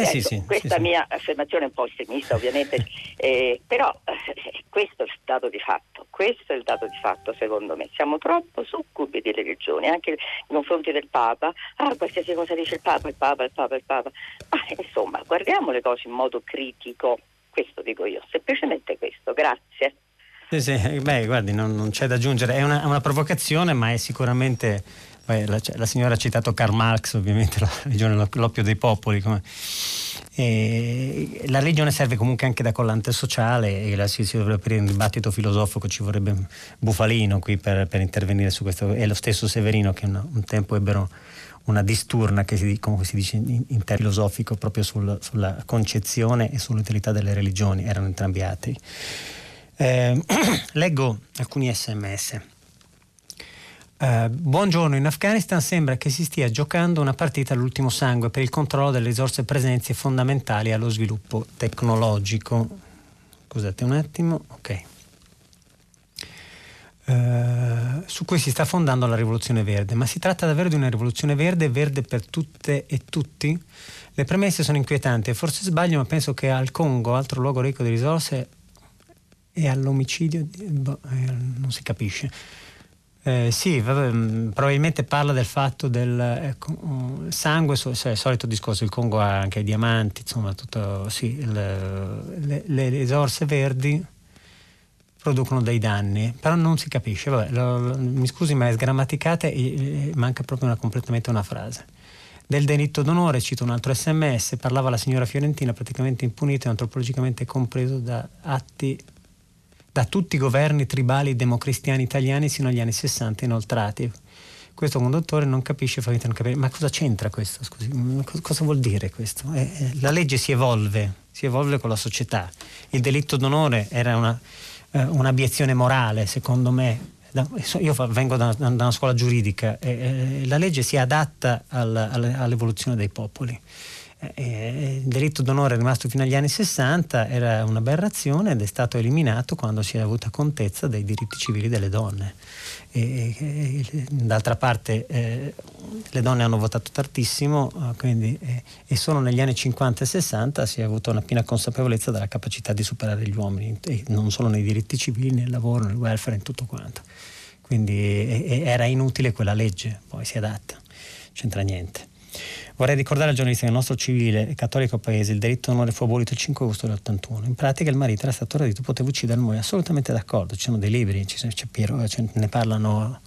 Ecco, sì, sì, questa sì, mia affermazione è un po' estremista ovviamente, eh, però eh, questo è il dato di fatto, questo è il dato di fatto secondo me, siamo troppo succubi di religione, anche nei confronti del Papa, ah qualsiasi cosa dice il Papa, il Papa, il Papa, il Papa, ah, insomma guardiamo le cose in modo critico, questo dico io, semplicemente questo, grazie. Sì, sì, beh, guardi, non, non c'è da aggiungere, è una, una provocazione ma è sicuramente Beh, la, la, signora ha citato Karl Marx, ovviamente, la religione, l'oppio dei popoli. Come, la religione serve comunque anche da collante sociale e la, si, si, dovrebbe aprire un dibattito filosofico, ci vorrebbe Bufalino qui per, per intervenire su questo, e lo stesso Severino che un, un tempo ebbero una disturna che si, come si dice in, in filosofico proprio sul, sulla concezione e sull'utilità delle religioni, erano entrambi atei. Eh, leggo alcuni sms. Uh, buongiorno, in Afghanistan sembra che si stia giocando una partita all'ultimo sangue per il controllo delle risorse presenze fondamentali allo sviluppo tecnologico. Scusate un attimo, ok. Uh, su cui si sta fondando la rivoluzione verde, ma si tratta davvero di una rivoluzione verde, verde per tutte e tutti? Le premesse sono inquietanti forse sbaglio, ma penso che al Congo, altro luogo ricco di risorse, e all'omicidio, boh, eh, non si capisce eh, sì, vabbè, mm, probabilmente parla del fatto del ecco, sangue, cioè, il solito discorso, il Congo ha anche i diamanti, insomma, tutto, sì, le, le, le, risorse verdi producono dei danni, però non si capisce, vabbè, lo, lo, mi scusi ma è sgrammaticata e, e manca proprio una, completamente una frase. Del delitto d'onore, cito un altro sms, parlava la signora Fiorentina, praticamente impunito e antropologicamente compreso da atti da tutti i governi tribali democristiani italiani sino agli anni 60 inoltrati. Questo conduttore non capisce, fa non capire, ma cosa c'entra questo? Scusi, cosa vuol dire questo? Eh, eh, la legge si evolve, si evolve con la società. Il delitto d'onore era una, eh, un'abiezione morale, secondo me, io vengo da, da, una scuola giuridica e la legge si adatta all'evoluzione dei popoli. Eh, il delitto d'onore è rimasto fino agli anni 60, era un'aberrazione ed è stato eliminato quando si è avuta contezza dei diritti civili delle donne. E, e, d'altra parte eh, le donne hanno votato tardissimo eh, quindi, eh, e solo negli anni 50 e 60 si è avuta una piena consapevolezza della capacità di superare gli uomini, non solo nei diritti civili, nel lavoro, nel welfare, in tutto quanto. Quindi era inutile quella legge, poi si adatta, c'entra niente. Vorrei ricordare al giornalista che nel nostro civile e cattolico paese il delitto d'onore fu abolito il 5 agosto del 81. In pratica il marito era stato radito, poteva uccidere moglie, assolutamente d'accordo. Ci sono dei libri, c'è Piero, ne parlano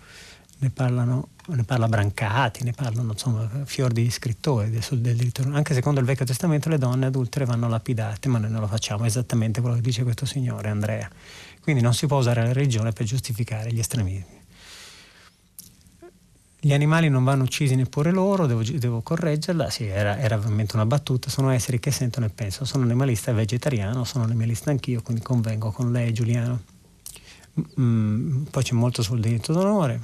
ne parlano ne parla Brancati, ne parlano insomma fior di scrittori del, del diritto. Anche secondo il Vecchio Testamento le donne adultere vanno lapidate, ma noi non lo facciamo, esattamente quello che dice questo signore Andrea. Quindi non si può usare la religione per giustificare gli estremismi. Gli animali non vanno uccisi neppure loro, devo, devo correggerla, sì, era, era, veramente una battuta, sono esseri che sentono e pensano, sono animalista e vegetariano, sono animalista anch'io, quindi convengo con lei Giuliano. Mm, poi c'è molto sul diritto d'onore,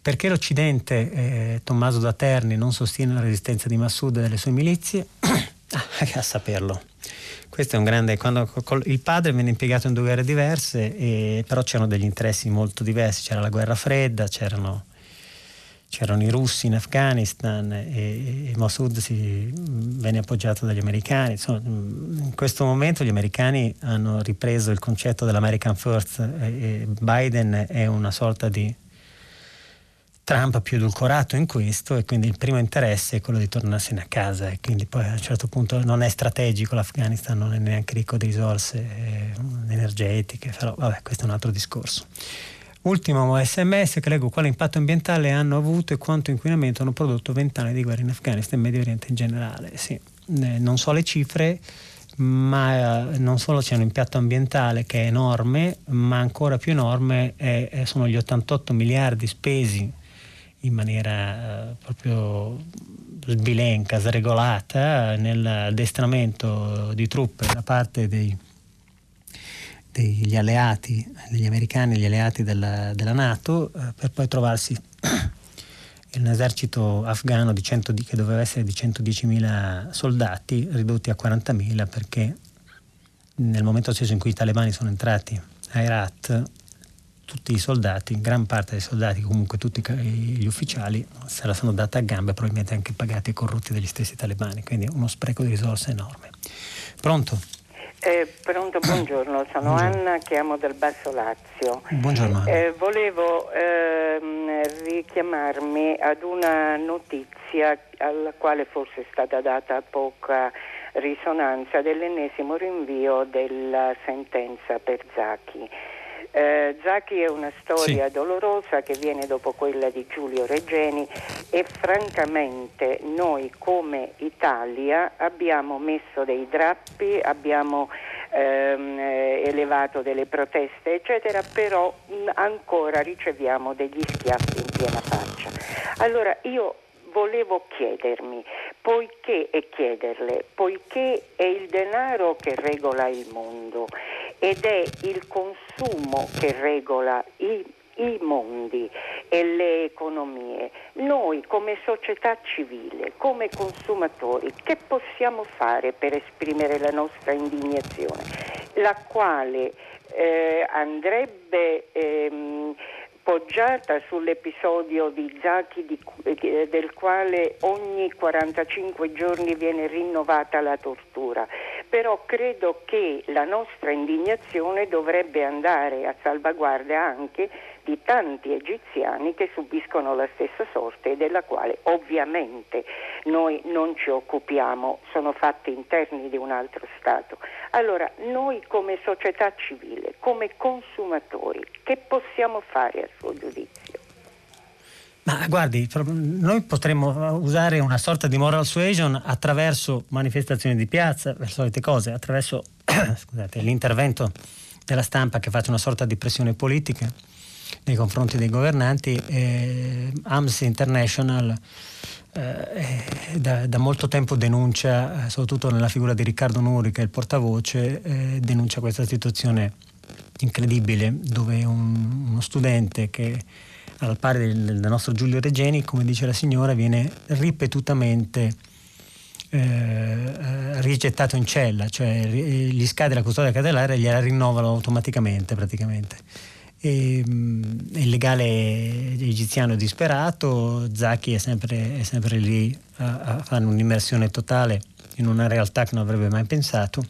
perché l'Occidente, eh, Tommaso da Terni, non sostiene la resistenza di Massoud e delle sue milizie? ah, a saperlo. Questo è un grande. Quando, col, il padre venne impiegato in due guerre diverse, e, però c'erano degli interessi molto diversi. C'era la guerra fredda, c'erano, c'erano i russi in Afghanistan e, e Massoud si, venne appoggiato dagli americani. Insomma, in questo momento gli americani hanno ripreso il concetto dell'American First e, e Biden è una sorta di Trump più edulcorato in questo e quindi il primo interesse è quello di tornarsene a casa e quindi poi a un certo punto non è strategico l'Afghanistan, non è neanche ricco di risorse eh, energetiche, però vabbè questo è un altro discorso. Ultimo sms che leggo quale impatto ambientale hanno avuto e quanto inquinamento hanno prodotto vent'anni di guerra in Afghanistan e Medio Oriente in generale. Sì, eh, non so le cifre, ma eh, non solo c'è un impatto ambientale che è enorme, ma ancora più enorme è, sono gli 88 miliardi spesi in maniera eh, proprio sbilenca, sregolata nell'addestramento di truppe da parte dei, degli alleati, degli americani, gli alleati della, della Nato, eh, per poi trovarsi un esercito afghano 100, che doveva essere di 110.000 soldati ridotti a 40.000 perché nel momento stesso in cui i talebani sono entrati a Herat tutti i soldati, gran parte dei soldati, comunque tutti gli ufficiali, se la sono data a gambe, probabilmente anche pagati e corrotti dagli stessi talebani, quindi uno spreco di risorse enorme. Pronto? Eh, pronto, buongiorno, sono buongiorno. Anna, chiamo dal Basso Lazio. Buongiorno. Eh, volevo ehm, richiamarmi ad una notizia alla quale forse è stata data poca risonanza dell'ennesimo rinvio della sentenza per Zacchi. Eh, Zacchi è una storia sì. dolorosa che viene dopo quella di Giulio Reggeni e francamente noi come Italia abbiamo messo dei drappi, abbiamo ehm, elevato delle proteste eccetera, però mh, ancora riceviamo degli schiaffi in piena faccia. Allora io volevo chiedermi, poiché e chiederle, poiché è il denaro che regola il mondo ed è il consumo che regola i, i mondi e le economie, noi come società civile, come consumatori, che possiamo fare per esprimere la nostra indignazione, la quale eh, andrebbe ehm, poggiata sull'episodio di Zaki di, eh, del quale ogni 45 giorni viene rinnovata la tortura. Però credo che la nostra indignazione dovrebbe andare a salvaguardia anche di tanti egiziani che subiscono la stessa sorte e della quale ovviamente noi non ci occupiamo, sono fatti interni di un altro Stato. Allora, noi come società civile, come consumatori, che possiamo fare a suo giudizio? Ma guardi, noi potremmo usare una sorta di moral suasion attraverso manifestazioni di piazza, le solite cose, attraverso scusate, l'intervento della stampa che faccia una sorta di pressione politica nei confronti dei governanti. Eh, AMS International eh, da, da, molto tempo denuncia, eh, soprattutto nella figura di Riccardo Nuri, che è il portavoce, eh, denuncia questa situazione incredibile dove un, uno studente che al pari del, del, nostro Giulio Regeni, come dice la signora, viene ripetutamente eh, eh rigettato in cella, cioè gli scade la custodia cautelare e gliela rinnovano automaticamente praticamente. E, il legale egiziano disperato, Zacchi è sempre, è sempre lì a, a, fare un'immersione totale in una realtà che non avrebbe mai pensato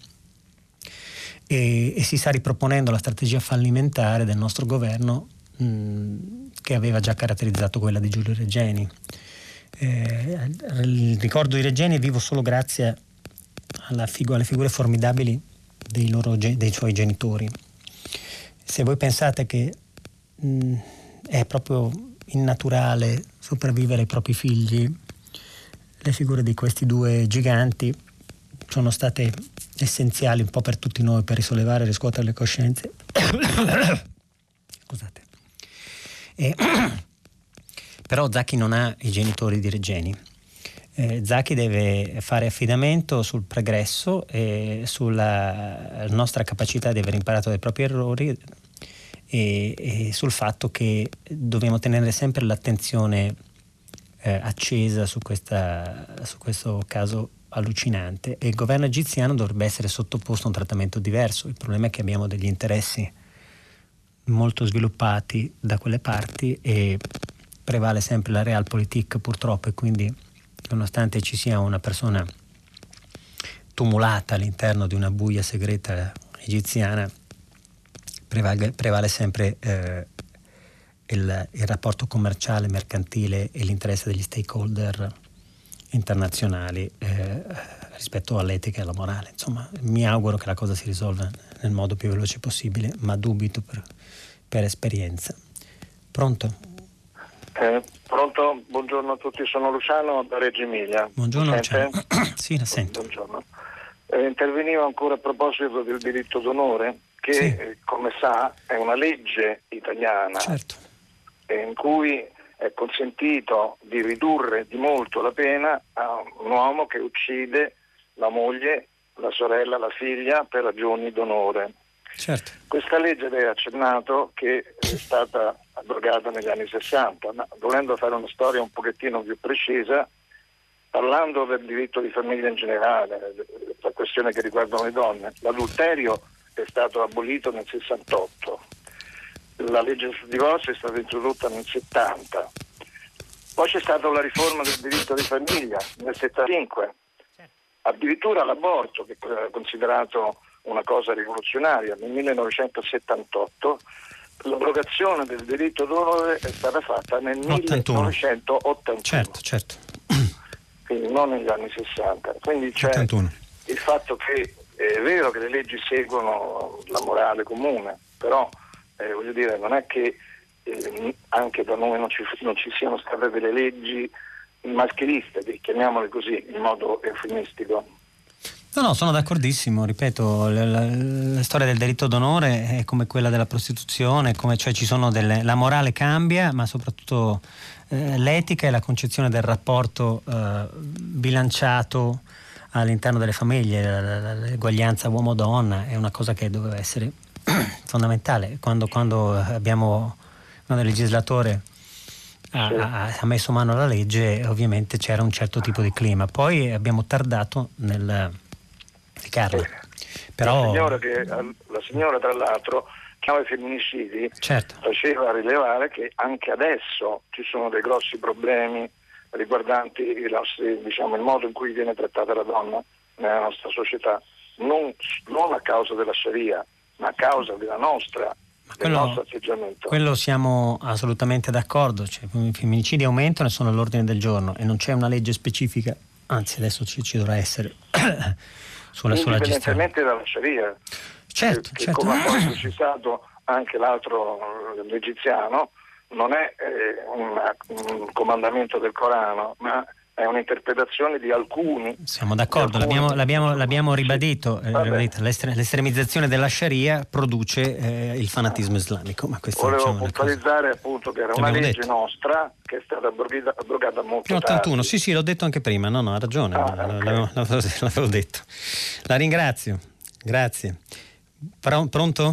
e, e si sta riproponendo la strategia fallimentare del nostro governo mh, che aveva già caratterizzato quella di Giulio Regeni. Eh, il ricordo di Regeni è vivo solo grazie figu- alle figure formidabili dei, loro, dei, suoi genitori. Se voi pensate che mh, è proprio innaturale sopravvivere ai propri figli, le figure di questi due giganti sono state essenziali un po' per tutti noi per risollevare e riscuotere le coscienze. Scusate. E, però Zacchi non ha i genitori di Regeni. Eh, Zacchi deve fare affidamento sul pregresso e sulla nostra capacità di aver imparato dai propri errori e, e sul fatto che dobbiamo tenere sempre l'attenzione eh, accesa su, questa, su questo caso allucinante e il governo egiziano dovrebbe essere sottoposto a un trattamento diverso. Il problema è che abbiamo degli interessi molto sviluppati da quelle parti e prevale sempre la realpolitik purtroppo e quindi nonostante ci sia una persona tumulata all'interno di una buia segreta egiziana prevale, prevale sempre eh, il, il, rapporto commerciale, mercantile e l'interesse degli stakeholder internazionali eh, rispetto all'etica e alla morale. Insomma, mi auguro che la cosa si risolva nel modo più veloce possibile, ma dubito per, per esperienza. Pronto? Eh, pronto, buongiorno a tutti, sono Luciano da Reggio Emilia. Buongiorno Luciano. sì, la sento. Buongiorno. Eh, intervenivo ancora a proposito del diritto d'onore, che sì. eh, come sa è una legge italiana certo. in cui è consentito di ridurre di molto la pena a un uomo che uccide la moglie, la sorella, la figlia per ragioni d'onore. Certo. Questa legge lei ha accennato che è stata abrogata negli anni 60, ma volendo fare una storia un pochettino più precisa, parlando del diritto di famiglia in generale, la questione che riguardano le donne, l'adulterio è stato abolito nel 68 la legge sul divorzio è stata introdotta nel 70, poi c'è stata la riforma del diritto di famiglia nel 75, addirittura l'aborto che è considerato una cosa rivoluzionaria nel 1978 l'abrogazione del diritto d'onore è stata fatta nel 81. 1981 certo certo quindi non negli anni 60 quindi c'è 71. il fatto che è vero che le leggi seguono la morale comune però eh, voglio dire, non è che eh, anche da noi non ci, non ci, siano state delle leggi maschiliste, chiamiamole così, in modo eufemistico. No, no, sono d'accordissimo, ripeto, la, la, la, storia del delitto d'onore è come quella della prostituzione, come, cioè ci sono delle, la morale cambia, ma soprattutto eh, l'etica e la concezione del rapporto eh, bilanciato all'interno delle famiglie, l'eguaglianza uomo-donna è una cosa che doveva essere fondamentale. Quando, quando, abbiamo, quando il legislatore ha, ha, messo mano alla legge, ovviamente c'era un certo tipo di clima. Poi abbiamo tardato nel applicarla. Però... La, signora che, la signora, tra l'altro, chiama i femminicidi, certo. faceva rilevare che anche adesso ci sono dei grossi problemi riguardanti nostri, diciamo, il modo in cui viene trattata la donna nella nostra società, non, non a causa della Sharia, ma a causa della nostra quello, del nostro atteggiamento. Quello siamo assolutamente d'accordo, cioè, i femminicidi aumentano e sono all'ordine del giorno e non c'è una legge specifica, anzi adesso ci, ci dovrà essere sulla, sulla gestione. Indipendentemente dalla Sharia, certo, che, certo. che come ha precisato anche l'altro l'egiziano, non è eh, un, un comandamento del Corano, ma è un'interpretazione di alcuni. Siamo d'accordo, alcuni, l'abbiamo, l'abbiamo, l'abbiamo, ribadito, sì, ribadito. l'estremizzazione della Sharia produce eh, il fanatismo islamico. Ma Volevo diciamo, puntualizzare appunto che era una legge detto. nostra che è stata abrogata, abrogata molto 81, tardi. sì sì, l'ho detto anche prima, no no, ha ragione, ah, l'avevo, okay. l'avevo, detto. La ringrazio, grazie. Pronto? Pronto?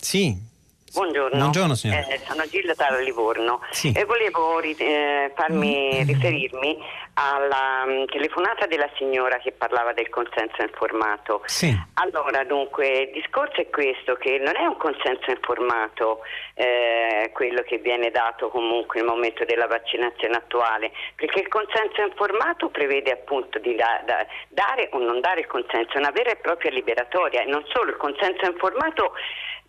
Sì. Buongiorno, Buongiorno signora. Eh, sono Gilda Tara Livorno sì. e volevo eh, farmi mm. riferirmi alla um, telefonata della signora che parlava del consenso informato. Sì. Allora, dunque, il discorso è questo, che non è un consenso informato eh, quello che viene dato comunque nel momento della vaccinazione attuale, perché il consenso informato prevede appunto di da, da, dare o non dare il consenso, è una vera e propria liberatoria e non solo il consenso informato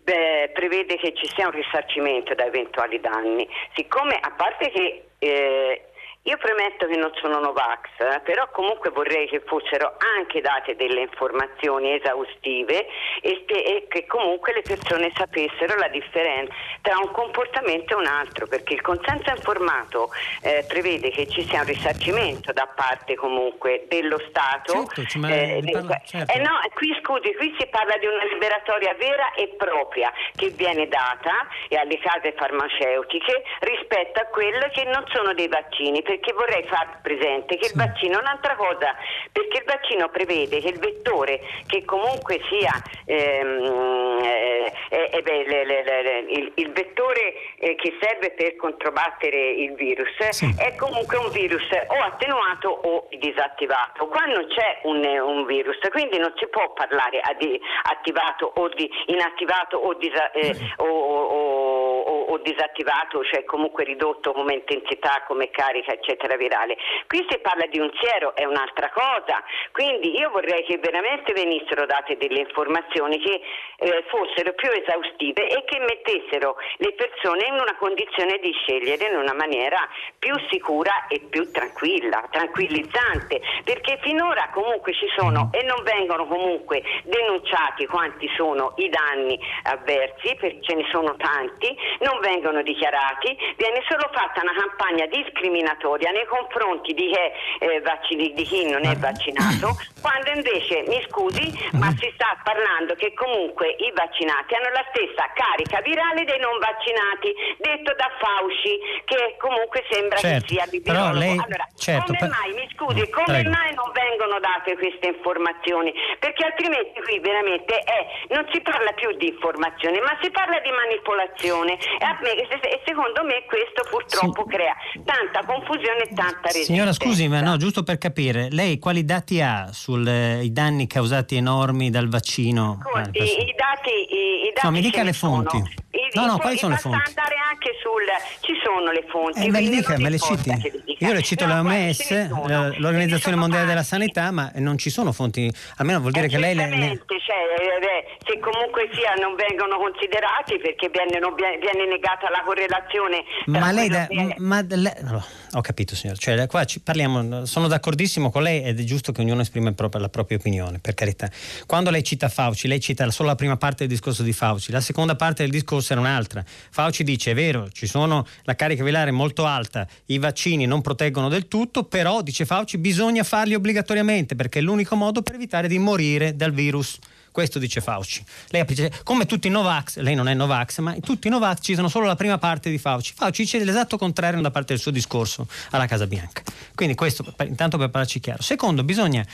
Beh, prevede che ci sia un risarcimento da eventuali danni. Siccome a parte che eh, io premetto che non sono Novax, eh, però comunque vorrei che fossero anche date delle informazioni esaustive e che, e che comunque le persone sapessero la differenza tra un comportamento e un altro, perché il consenso informato eh, prevede che ci sia un risarcimento da parte comunque dello Stato. Certo, eh, parla, certo. eh, no, qui scusi, qui si parla di una liberatoria vera e propria che viene data alle case farmaceutiche rispetto a quelle che non sono dei vaccini, perché vorrei far presente che sì. il vaccino è un'altra cosa, perché il vaccino prevede che il vettore che comunque sia ehm, eh, eh, beh, le, le, le, il, il, vettore eh, che serve per controbattere il virus sì. è comunque un virus o attenuato o disattivato. Qua non c'è un, un virus, quindi non si può parlare di attivato o di inattivato o, disa, eh, o, o, o, disattivato, cioè comunque ridotto come intensità, come carica, eccetera, virale. Qui si parla di un siero, è un'altra cosa. Quindi io vorrei che veramente venissero date delle informazioni che eh, fossero più esaustive e che mettessero le persone in una condizione di scegliere in una maniera più sicura e più tranquilla, tranquillizzante, perché finora comunque ci sono e non vengono comunque denunciati quanti sono i danni avversi, perché ce ne sono tanti, non vengono dichiarati, viene solo fatta una campagna discriminatoria nei confronti di chi, eh, vaccini, di chi non è vaccinato, quando invece, mi scusi, ma si sta parlando che comunque i vaccinati hanno la stessa carica virale dei non vaccinati, detto da Fauci, che comunque sembra certo, che sia liberologo. Lei, allora, certo, come mai, mi scusi, come prego. mai non vengono date queste informazioni? Perché altrimenti qui veramente è, non si parla più di informazione, ma si parla di manipolazione e secondo me questo purtroppo sì. crea tanta confusione e tanta resistenza. Signora scusi, ma no, giusto per capire, lei quali dati ha sui eh, danni causati enormi dal vaccino? Ascolti, eh, i, dati, i, i dati No, mi dica le fonti. I, no, no, quali sono le fonti? andare anche sul ci sono le fonti. Eh, me le dica, me le citi. Io le cito no, l'OMS, l'Organizzazione Mondiale della Sanità, ma non ci sono fonti, almeno vuol dire eh, che lei le, le... Cioè, eh, se comunque sia non vengono considerati perché viene, viene negata la correlazione. Ma lei, da, che... ma le, no, ho capito signor, cioè, qua parliamo, sono d'accordissimo con lei ed è giusto che ognuno esprima proprio la propria opinione, per carità. Quando lei cita Fauci, lei cita solo la prima parte del discorso di Fauci, la seconda parte del discorso era un'altra. Fauci dice, è vero, ci sono la carica virale molto alta, i vaccini non proteggono del tutto, però, dice Fauci, bisogna farli obbligatoriamente perché è l'unico modo per evitare di morire dal virus. Questo dice Fauci. Lei come tutti i Novax, lei non è Novax, ma tutti i Novax citano solo la prima parte di Fauci. Fauci dice l'esatto contrario da parte del suo discorso alla Casa Bianca. Quindi questo intanto per parlarci chiaro. Secondo, bisogna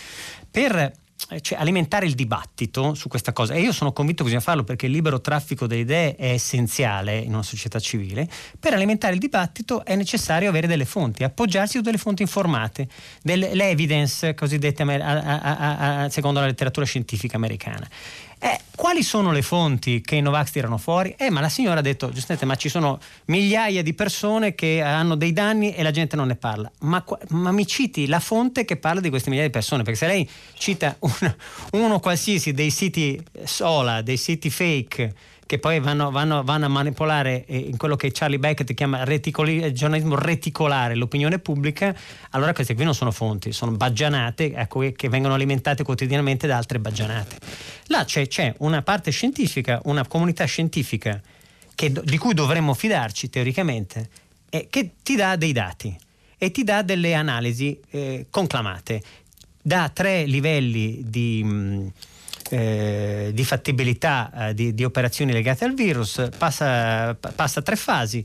per cioè, alimentare il dibattito su questa cosa. E io sono convinto che bisogna farlo perché il libero traffico delle idee è essenziale in una società civile. Per alimentare il dibattito è necessario avere delle fonti appoggiarsi su delle fonti informate delle, le evidence cosiddette a, a, a, secondo la letteratura scientifica americana eh, quali sono le fonti che i Novax tirano fuori? Eh, ma la signora ha detto, giustamente, ma ci sono migliaia di persone che hanno dei danni e la gente non ne parla. Ma, ma mi citi la fonte che parla di queste migliaia di persone, perché se lei cita un, uno qualsiasi dei siti sola, dei siti fake, che poi vanno, vanno, vanno a manipolare eh, in quello che Charlie Beckett chiama reticoli, eh, giornalismo reticolare l'opinione pubblica, allora queste qui non sono fonti, sono baggianate ecco, che vengono alimentate quotidianamente da altre baggianate. Là c'è, c'è una parte scientifica, una comunità scientifica che, di cui dovremmo fidarci teoricamente, eh, che ti dà dei dati e ti dà delle analisi eh, conclamate da tre livelli di... Mh, eh, di fattibilità eh, di, di, operazioni legate al virus, passa, passa tre fasi.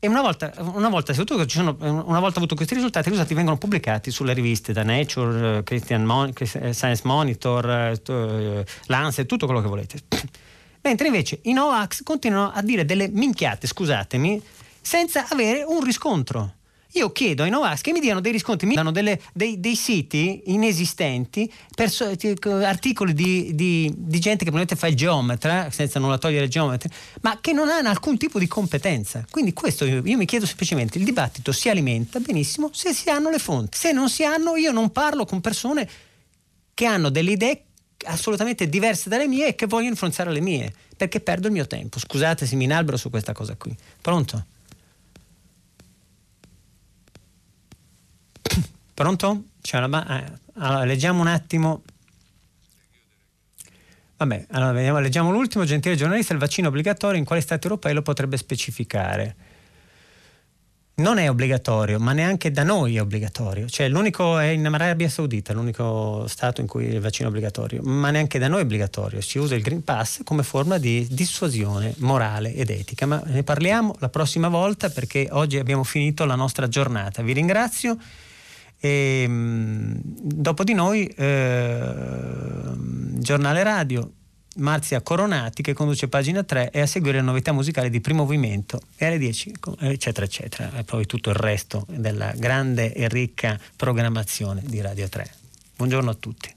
E una volta, una, volta, sono, una volta, avuto questi risultati, i risultati vengono pubblicati sulle riviste da Nature, Christian Mon- Science Monitor, uh, Lancet, tutto quello che volete. Mentre invece i Novax continuano a dire delle minchiate, scusatemi, senza avere un riscontro. Io chiedo ai Novax che mi diano dei riscontri, mi danno delle, dei, dei, siti inesistenti, perso- articoli di, di, di, gente che probabilmente fa il geometra, senza nulla togliere il geometra, ma che non hanno alcun tipo di competenza. Quindi questo io, io mi chiedo semplicemente, il dibattito si alimenta benissimo se si hanno le fonti. Se non si hanno, io non parlo con persone che hanno delle idee assolutamente diverse dalle mie e che vogliono influenzare le mie, perché perdo il mio tempo. Scusate se mi inalbero su questa cosa qui. Pronto? Pronto? Una, eh, allora, leggiamo un attimo. Vabbè, allora leggiamo l'ultimo. Gentile giornalista, il vaccino obbligatorio in quale Stato europeo lo potrebbe specificare? non è obbligatorio, ma neanche da noi è obbligatorio. Cioè, l'unico è in Arabia Saudita, l'unico stato in cui il vaccino è obbligatorio, ma neanche da noi è obbligatorio. Si usa il Green Pass come forma di dissuasione morale ed etica. Ma ne parliamo la prossima volta perché oggi abbiamo finito la nostra giornata. Vi ringrazio. E, mh, dopo di noi, eh, giornale radio, Marzia Coronati che conduce pagina 3 e a seguire le novità musicali di primo movimento e alle 10 eccetera eccetera e poi tutto il resto della grande e ricca programmazione di Radio 3. Buongiorno a tutti.